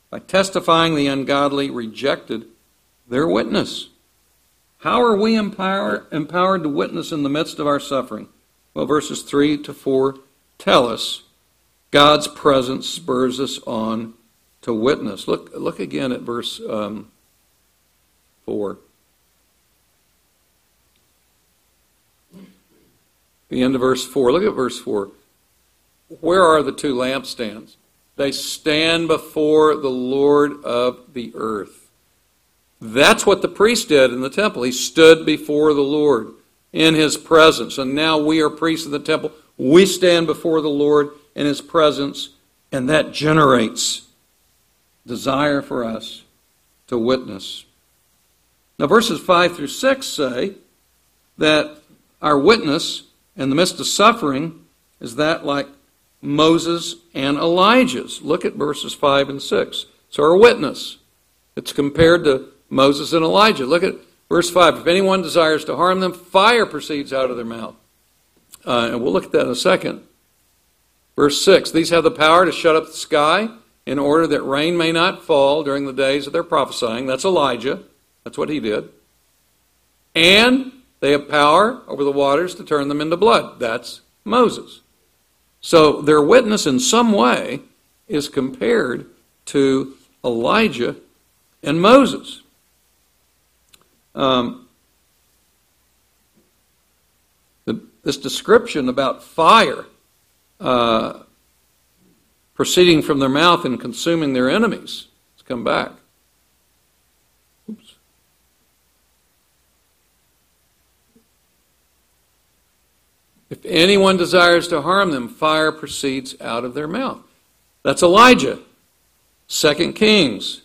By testifying, the ungodly rejected their witness. How are we empower, empowered to witness in the midst of our suffering? Well, verses 3 to 4 tell us God's presence spurs us on to witness. Look, look again at verse um, 4. The end of verse 4. Look at verse 4. Where are the two lampstands? They stand before the Lord of the earth. That's what the priest did in the temple. He stood before the Lord in his presence. And now we are priests in the temple. We stand before the Lord in his presence, and that generates desire for us to witness. Now, verses 5 through 6 say that our witness in the midst of suffering is that like Moses and Elijah's. Look at verses 5 and 6. So our witness. It's compared to Moses and Elijah. Look at verse 5. If anyone desires to harm them, fire proceeds out of their mouth. Uh, and we'll look at that in a second. Verse 6 These have the power to shut up the sky in order that rain may not fall during the days of their prophesying. That's Elijah. That's what he did. And they have power over the waters to turn them into blood. That's Moses. So their witness in some way is compared to Elijah and Moses. Um, the, this description about fire uh, proceeding from their mouth and consuming their enemies. Let's come back. Oops. If anyone desires to harm them, fire proceeds out of their mouth. That's Elijah. Second Kings,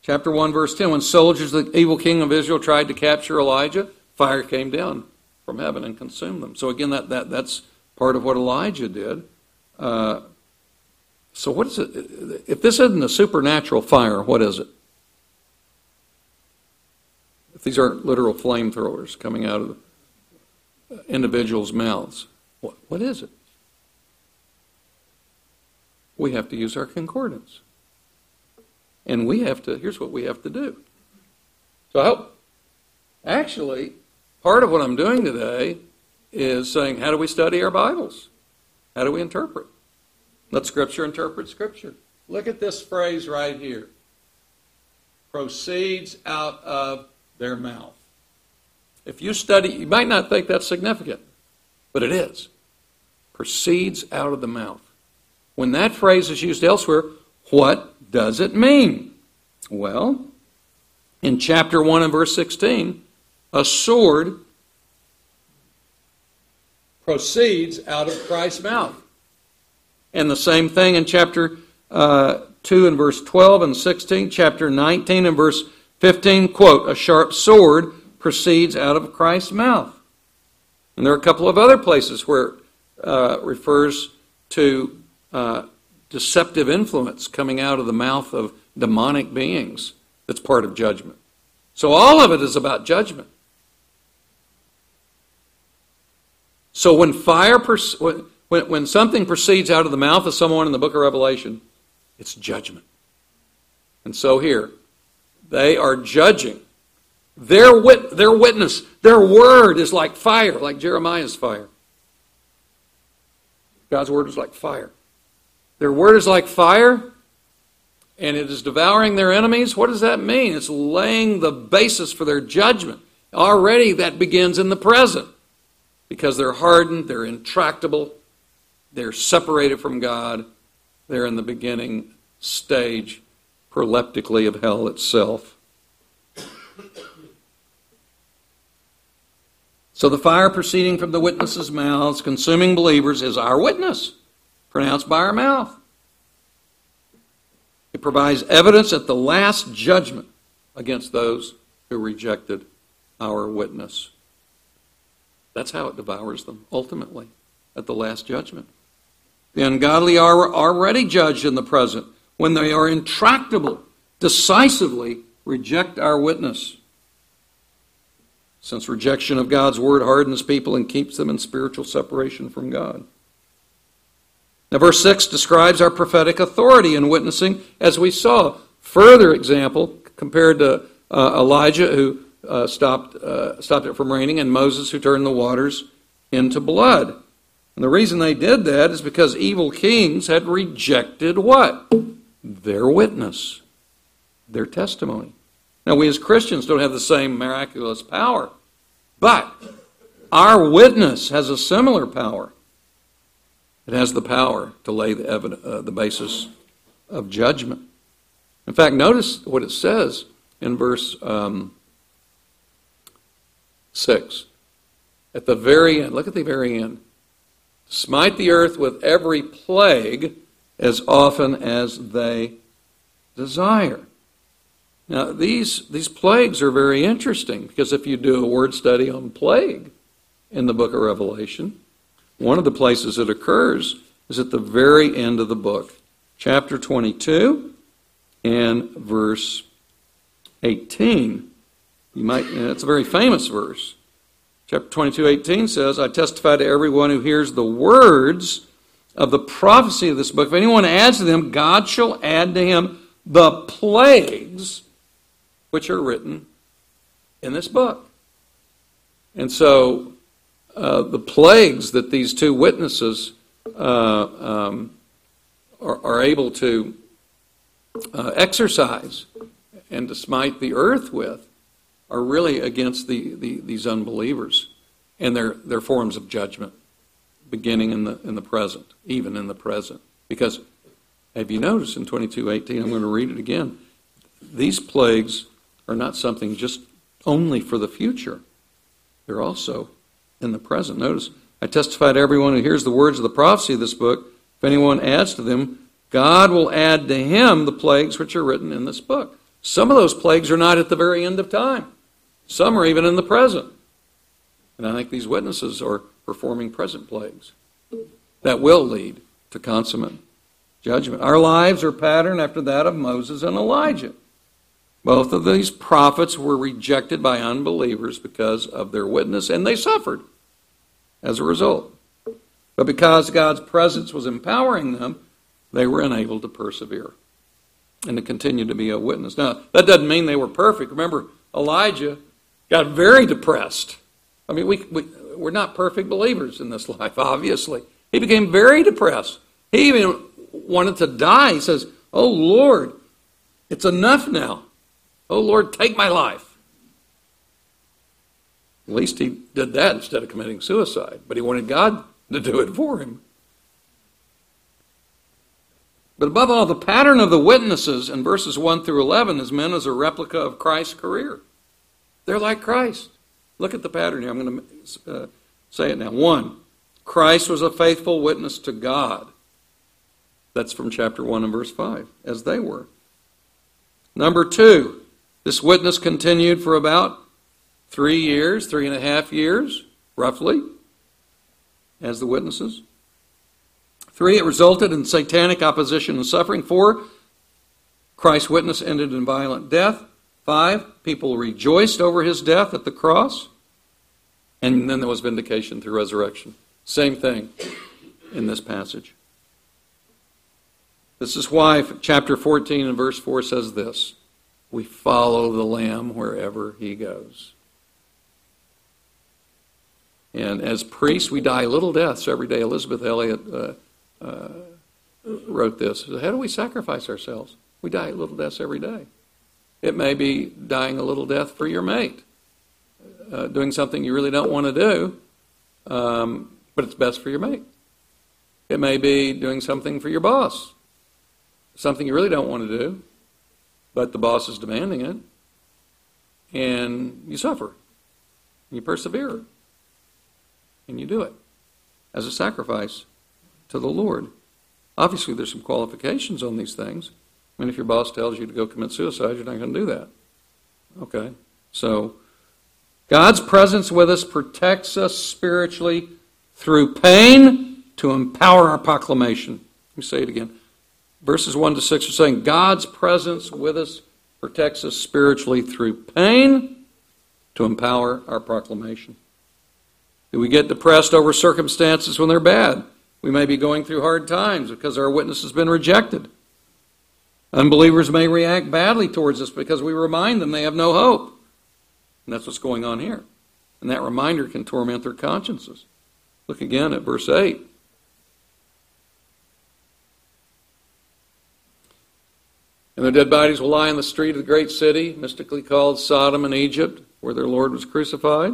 chapter 1, verse 10. When soldiers of the evil king of Israel tried to capture Elijah, fire came down from heaven and consumed them. So again, that, that that's part of what Elijah did. Uh, so what is it? If this isn't a supernatural fire, what is it? If these aren't literal flamethrowers coming out of individuals' mouths. What, what is it? We have to use our concordance. And we have to, here's what we have to do. So I hope, actually, part of what I'm doing today is saying, how do we study our Bibles? How do we interpret? Let Scripture interpret Scripture. Look at this phrase right here proceeds out of their mouth. If you study, you might not think that's significant, but it is. Proceeds out of the mouth. When that phrase is used elsewhere, what does it mean? Well, in chapter 1 and verse 16, a sword proceeds out of Christ's mouth. And the same thing in chapter uh, 2 and verse 12 and 16, chapter 19 and verse 15, quote, a sharp sword proceeds out of Christ's mouth. And there are a couple of other places where uh, refers to uh, deceptive influence coming out of the mouth of demonic beings that's part of judgment. So all of it is about judgment. So when fire, when, when something proceeds out of the mouth of someone in the book of Revelation, it's judgment. And so here, they are judging. Their, wit, their witness, their word is like fire, like Jeremiah's fire. God's word is like fire. Their word is like fire, and it is devouring their enemies. What does that mean? It's laying the basis for their judgment. Already that begins in the present because they're hardened, they're intractable, they're separated from God, they're in the beginning stage, proleptically, of hell itself. So the fire proceeding from the witnesses' mouths, consuming believers, is our witness, pronounced by our mouth. It provides evidence at the last judgment against those who rejected our witness. That's how it devours them, ultimately, at the last judgment. The ungodly are already judged in the present when they are intractable, decisively reject our witness. Since rejection of God's word hardens people and keeps them in spiritual separation from God. Now, verse 6 describes our prophetic authority in witnessing, as we saw. Further example, compared to uh, Elijah, who uh, stopped, uh, stopped it from raining, and Moses, who turned the waters into blood. And the reason they did that is because evil kings had rejected what? Their witness, their testimony. Now, we as Christians don't have the same miraculous power, but our witness has a similar power. It has the power to lay the, evidence, uh, the basis of judgment. In fact, notice what it says in verse um, 6. At the very end, look at the very end smite the earth with every plague as often as they desire. Now, these, these plagues are very interesting because if you do a word study on plague in the book of Revelation, one of the places it occurs is at the very end of the book, chapter 22 and verse 18. You might, it's a very famous verse. Chapter 22, 18 says, I testify to everyone who hears the words of the prophecy of this book. If anyone adds to them, God shall add to him the plagues which are written in this book. And so uh, the plagues that these two witnesses uh, um, are, are, able to uh, exercise and to smite the earth with are really against the, the, these unbelievers and their, their forms of judgment, beginning in the, in the present, even in the present. Because have you noticed in 22:18, I'm going to read it again, these plagues are not something just only for the future. They're also in the present. Notice, I testify to everyone who hears the words of the prophecy of this book. If anyone adds to them, God will add to him the plagues which are written in this book. Some of those plagues are not at the very end of time. Some are even in the present. And I think these witnesses are performing present plagues that will lead to consummate judgment. Our lives are patterned after that of Moses and Elijah. Both of these prophets were rejected by unbelievers because of their witness, and they suffered as a result. But because God's presence was empowering them, they were enabled to persevere. and to continue to be a witness. Now, that doesn't mean they were perfect. Remember, Elijah got very depressed. I mean, we, we, we're not perfect believers in this life, obviously. He became very depressed. He even wanted to die. He says, Oh Lord, it's enough now. Oh Lord, take my life. At least he did that instead of committing suicide, but he wanted God to do it for him. But above all, the pattern of the witnesses in verses 1 through 11 is meant as a replica of Christ's career. They're like Christ. Look at the pattern here. I'm going to uh, say it now. One, Christ was a faithful witness to God. That's from chapter 1 and verse 5, as they were. Number two, this witness continued for about three years, three and a half years, roughly, as the witnesses. Three, it resulted in satanic opposition and suffering. Four, Christ's witness ended in violent death. Five, people rejoiced over his death at the cross. And then there was vindication through resurrection. Same thing in this passage. This is why chapter 14 and verse 4 says this We follow the Lamb wherever he goes. And as priests, we die little deaths every day. Elisabeth Elliot uh, uh, wrote this. How do we sacrifice ourselves? We die little deaths every day. It may be dying a little death for your mate, uh, doing something you really don't want to do, um, but it's best for your mate. It may be doing something for your boss, something you really don't want to do, but the boss is demanding it, and you suffer, and you persevere, and you do it as a sacrifice to the Lord. Obviously, there's some qualifications on these things. I mean, if your boss tells you to go commit suicide, you're not going to do that. Okay? So, God's presence with us protects us spiritually through pain to empower our proclamation. Let me say it again. Verses 1 to 6 are saying God's presence with us protects us spiritually through pain to empower our proclamation. Do we get depressed over circumstances when they're bad? We may be going through hard times because our witness has been rejected. Unbelievers may react badly towards us because we remind them they have no hope. And that's what's going on here. And that reminder can torment their consciences. Look again at verse 8. And their dead bodies will lie in the street of the great city, mystically called Sodom and Egypt, where their Lord was crucified.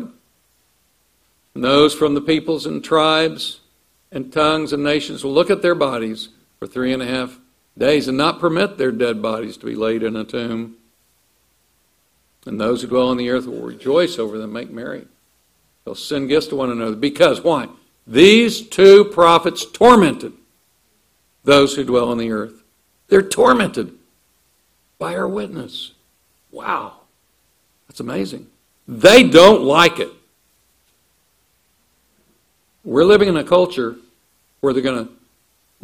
And those from the peoples and tribes and tongues and nations will look at their bodies for three and a half days and not permit their dead bodies to be laid in a tomb. And those who dwell on the earth will rejoice over them, make merry. They'll send gifts to one another. Because, why? These two prophets tormented those who dwell on the earth. They're tormented by our witness. Wow. That's amazing. They don't like it. We're living in a culture where they're going to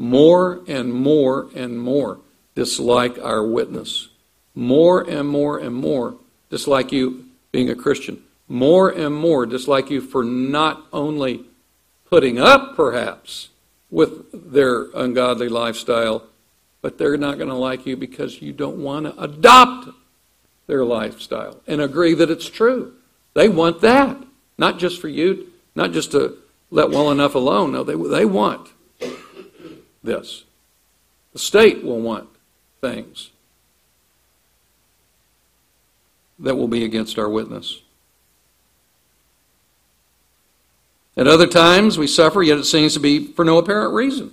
more and more and more dislike our witness. More and more and more dislike you being a Christian. More and more dislike you for not only putting up, perhaps, with their ungodly lifestyle, but they're not going to like you because you don't want to adopt their lifestyle and agree that it's true. They want that. Not just for you, not just to let well enough alone. No, they, they want this. The state will want things that will be against our witness. At other times, we suffer, yet it seems to be for no apparent reason.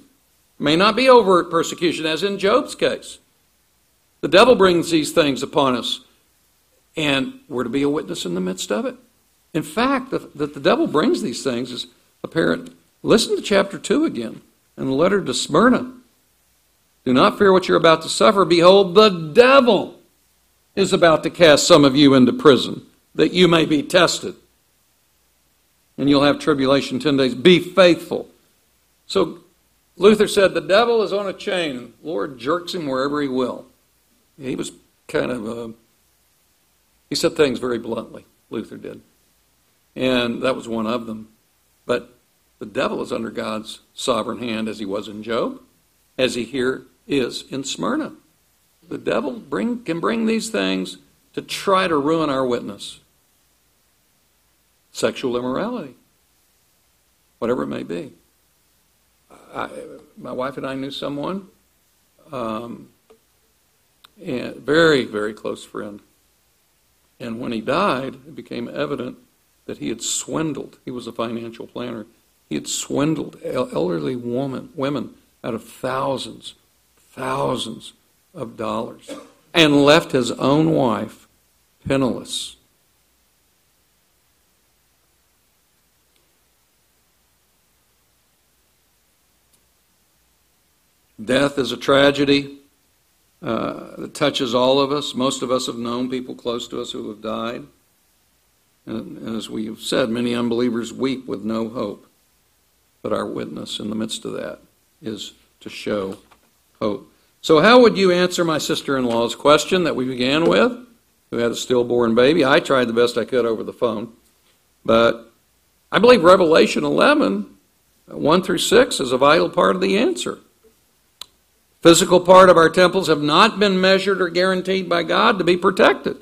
It may not be overt persecution, as in Job's case. The devil brings these things upon us, and we're to be a witness in the midst of it. In fact, that the devil brings these things is apparent. Listen to chapter 2 again and the letter to Smyrna. Do not fear what you're about to suffer. Behold, the devil is about to cast some of you into prison, that you may be tested. And you'll have tribulation 10 days. Be faithful. So Luther said the devil is on a chain. The Lord jerks him wherever he will. He was kind of a, he said things very bluntly, Luther did. And that was one of them. But the devil is under God's sovereign hand as he was in Job, as he here is in Smyrna. the devil bring, can bring these things to try to ruin our witness. Sexual immorality, whatever it may be. I, my wife and I knew someone, um, and very, very close friend. And when he died, it became evident that he had swindled. He was a financial planner. He had swindled elderly woman, women out of thousands, thousands of dollars, and left his own wife penniless. Death is a tragedy uh, that touches all of us. Most of us have known people close to us who have died. And as we have said, many unbelievers weep with no hope. But our witness in the midst of that is to show hope. So, how would you answer my sister in law's question that we began with, who had a stillborn baby? I tried the best I could over the phone. But I believe Revelation 11, 1 through 6, is a vital part of the answer. Physical part of our temples have not been measured or guaranteed by God to be protected.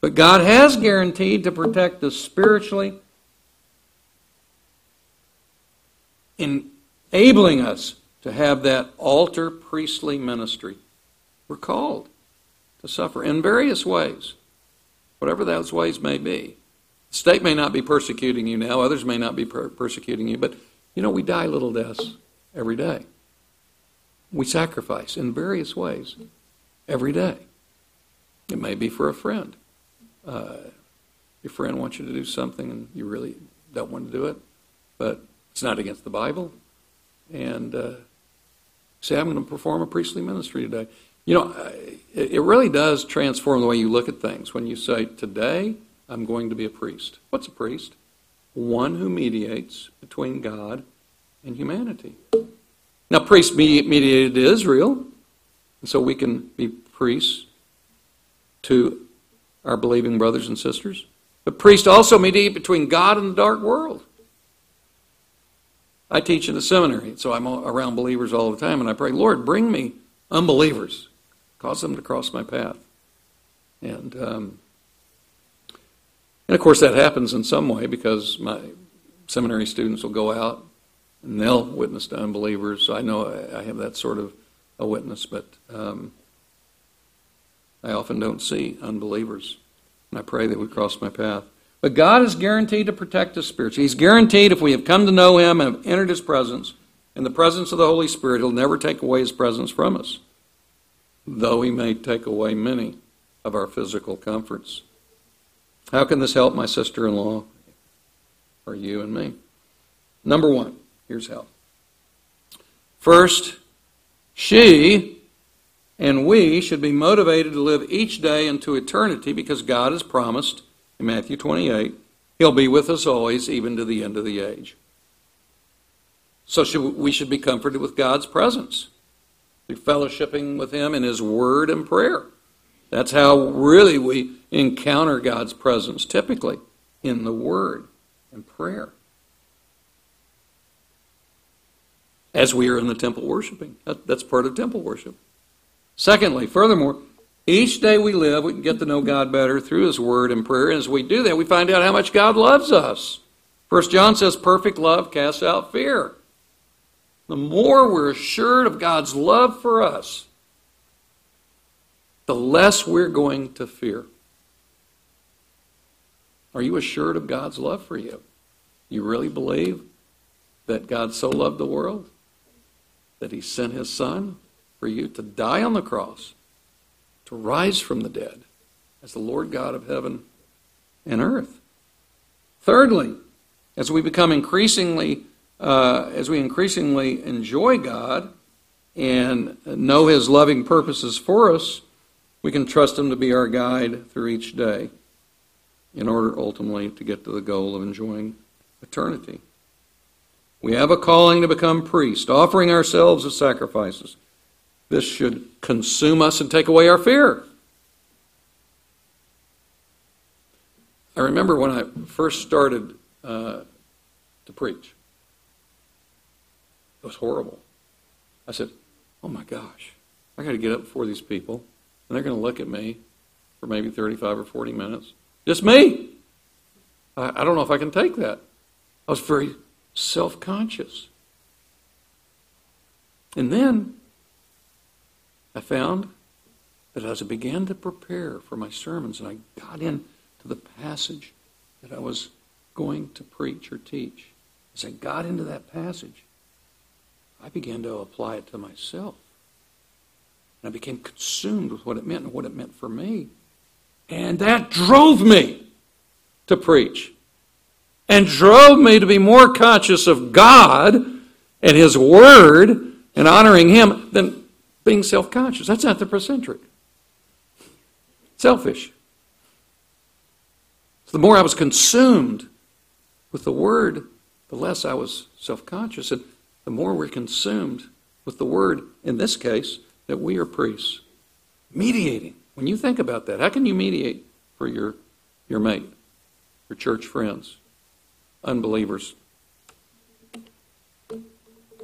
But God has guaranteed to protect us spiritually, enabling us to have that altar priestly ministry. We're called to suffer in various ways, whatever those ways may be. The state may not be persecuting you now, others may not be per- persecuting you, but you know, we die little deaths every day. We sacrifice in various ways every day. It may be for a friend. Uh, your friend wants you to do something and you really don't want to do it, but it's not against the Bible. And uh, say, I'm going to perform a priestly ministry today. You know, it really does transform the way you look at things when you say, Today I'm going to be a priest. What's a priest? One who mediates between God and humanity. Now, priests mediated to Israel, and so we can be priests to our believing brothers and sisters. But priests also mediate between God and the dark world. I teach in a seminary, so I'm around believers all the time, and I pray, Lord, bring me unbelievers, cause them to cross my path. And, um, and of course, that happens in some way because my seminary students will go out and they'll witness to unbelievers. So I know I have that sort of a witness, but um, I often don't see unbelievers. And I pray that would cross my path. But God is guaranteed to protect us spiritually. He's guaranteed if we have come to know Him and have entered His presence, in the presence of the Holy Spirit, He'll never take away His presence from us, though He may take away many of our physical comforts. How can this help my sister in law or you and me? Number one, Here's how. First, she and we should be motivated to live each day into eternity because God has promised in Matthew 28 He'll be with us always, even to the end of the age. So should, we should be comforted with God's presence, through fellowshipping with Him in His Word and prayer. That's how really we encounter God's presence, typically, in the Word and prayer. as we are in the temple worshiping. That, that's part of temple worship. Secondly, furthermore, each day we live, we can get to know God better through His Word and prayer. And as we do that, we find out how much God loves us. First John says, perfect love casts out fear. The more we're assured of God's love for us, the less we're going to fear. Are you assured of God's love for you? You really believe that God so loved the world that he sent his son for you to die on the cross, to rise from the dead as the Lord God of heaven and earth. Thirdly, as we become increasingly, uh, as we increasingly enjoy God and know His loving purposes for us, we can trust Him to be our guide through each day in order ultimately to get to the goal of enjoying eternity. We have a calling to become priests, offering ourselves as sacrifices. This should consume us and take away our fear. I remember when I first started uh, to preach, it was horrible. I said, Oh my gosh, I got to get up before these people, and they're going to look at me for maybe 35 or 40 minutes. Just me. I, I don't know if I can take that. I was very self conscious. And then I found that as I began to prepare for my sermons and I got into the passage that I was going to preach or teach, as I got into that passage, I began to apply it to myself. And I became consumed with what it meant and what it meant for me. And that drove me to preach and drove me to be more conscious of God and His Word and honoring Him than being self conscious. That's anthropocentric, selfish. So the more I was consumed with the Word, the less I was self conscious. And the more we're consumed with the Word, in this case, that we are priests. Mediating. When you think about that, how can you mediate for your, your mate, your church friends, unbelievers?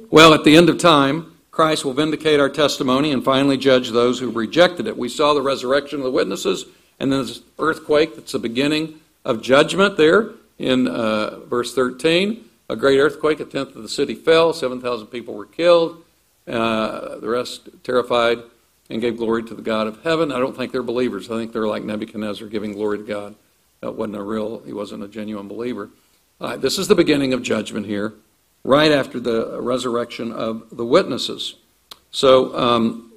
Well, at the end of time, Christ will vindicate our testimony and finally judge those who rejected it. We saw the resurrection of the witnesses and then this earthquake that's the beginning of judgment there in uh, verse 13. A great earthquake, a tenth of the city fell, 7,000 people were killed. Uh, the rest terrified and gave glory to the God of heaven. I don't think they're believers. I think they're like Nebuchadnezzar giving glory to God. That wasn't a real, he wasn't a genuine believer. This is the beginning of judgment here, right after the resurrection of the witnesses. So, um,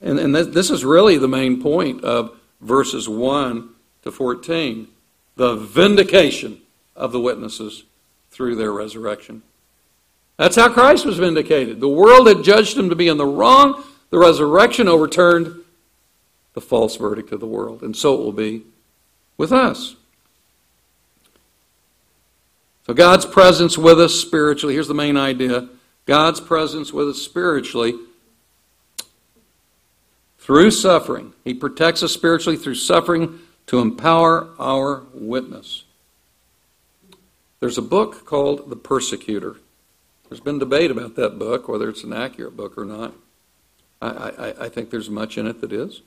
and, and this is really the main point of verses 1 to 14 the vindication of the witnesses through their resurrection. That's how Christ was vindicated. The world had judged him to be in the wrong. The resurrection overturned the false verdict of the world. And so it will be with us. So God's presence with us spiritually, here's the main idea God's presence with us spiritually through suffering. He protects us spiritually through suffering to empower our witness. There's a book called The Persecutor. There's been debate about that book, whether it's an accurate book or not. I, I, I think there's much in it that is.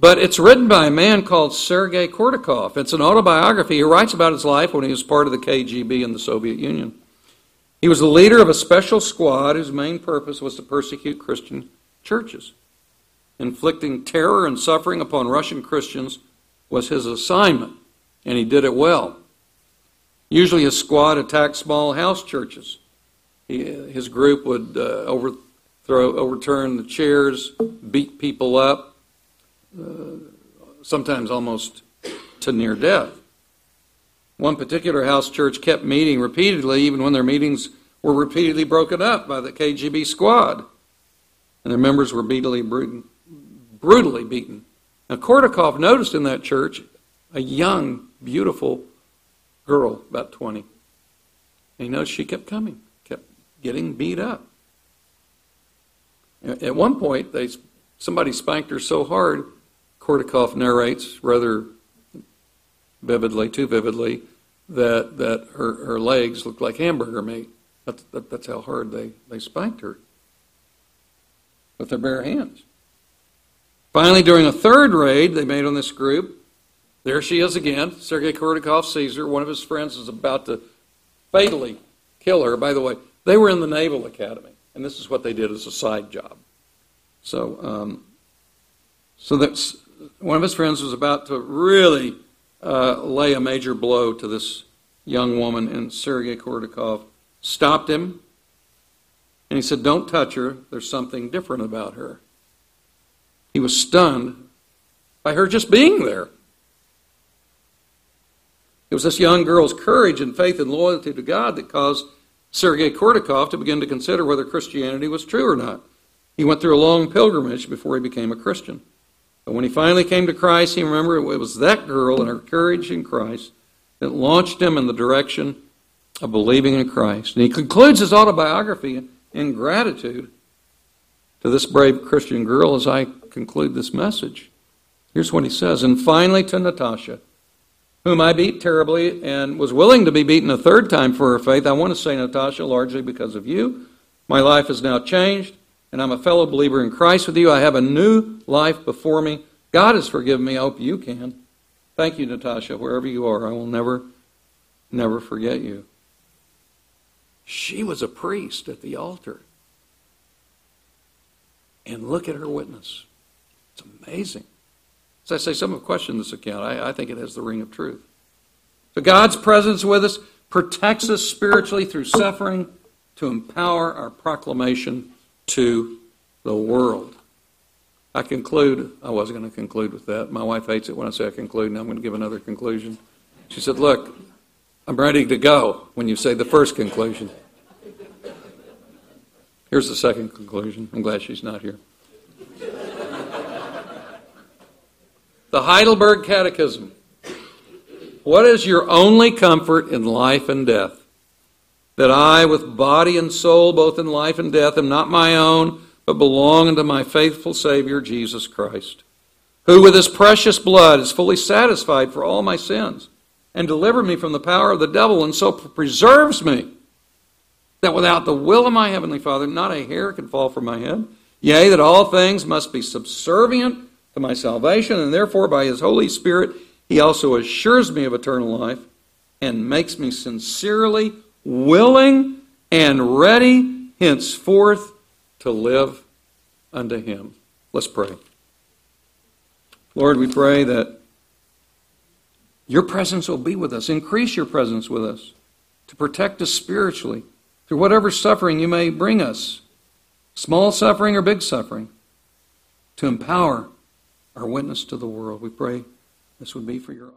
But it's written by a man called Sergei Kourdakov. It's an autobiography. He writes about his life when he was part of the KGB in the Soviet Union. He was the leader of a special squad whose main purpose was to persecute Christian churches. Inflicting terror and suffering upon Russian Christians was his assignment, and he did it well. Usually, his squad attacked small house churches. He, his group would uh, overthrow, overturn the chairs, beat people up, Uh, sometimes almost to near death. One particular house church kept meeting repeatedly, even when their meetings were repeatedly broken up by the KGB squad, and their members were brutally, brutally beaten. Now, Kourdakov noticed in that church a young, beautiful girl, about 20. And he noticed she kept coming, kept getting beat up. At one point, they, somebody spanked her so hard, Kourdakov narrates rather vividly, too vividly, that, that her, her legs looked like hamburger meat. That's, that, that's how hard they, they spanked her with their bare hands. Finally, during a third raid they made on this group, there she is again. Sergei Kourdakov sees her. One of his friends is about to fatally kill her. By the way, they were in the Naval Academy, and this is what they did as a side job. So, um, so that's one of his friends was about to really uh, lay a major blow to this young woman, and Sergei Kourdakov stopped him, and he said, "Don't touch her. There's something different about her." He was stunned by her just being there. It was this young girl's courage and faith and loyalty to God that caused Sergei Kourdakov to begin to consider whether Christianity was true or not. He went through a long pilgrimage before he became a Christian. But when he finally came to Christ, he remembered it was that girl and her courage in Christ that launched him in the direction of believing in Christ. And he concludes his autobiography in gratitude to this brave Christian girl as I conclude this message. Here's what he says And finally to Natasha whom I beat terribly and was willing to be beaten a third time for her faith. I want to say, Natasha, largely because of you. My life is now changed. And I'm a fellow believer in Christ with you. I have a new life before me. God has forgiven me. I hope you can. Thank you, Natasha, wherever you are. I will never, never forget you. She was a priest at the altar. And look at her witness. It's amazing. As I say, some have questioned this account. I, I think it has the ring of truth. So God's presence with us protects us spiritually through suffering to empower our proclamation to the world. I conclude, I was going to conclude with that. My wife hates it when I say I conclude, and I'm going to give another conclusion. She said, Look, I'm ready to go when you say the first conclusion. Here's the second conclusion. I'm glad she's not here. the Heidelberg Catechism. What is your only comfort in life and death? That I, with body and soul, both in life and death, am not my own, but belong unto my faithful Savior, Jesus Christ, who with his precious blood is fully satisfied for all my sins, and delivered me from the power of the devil, and so preserves me that without the will of my heavenly Father, not a hair can fall from my head. Yea, that all things must be subservient to my salvation, and therefore by his Holy Spirit he also assures me of eternal life and makes me sincerely willing and ready henceforth to live unto him. Let's pray. Lord, we pray that your presence will be with us. Increase your presence with us to protect us spiritually through whatever suffering you may bring us, small suffering or big suffering, to empower our witness to the world. We pray this would be for your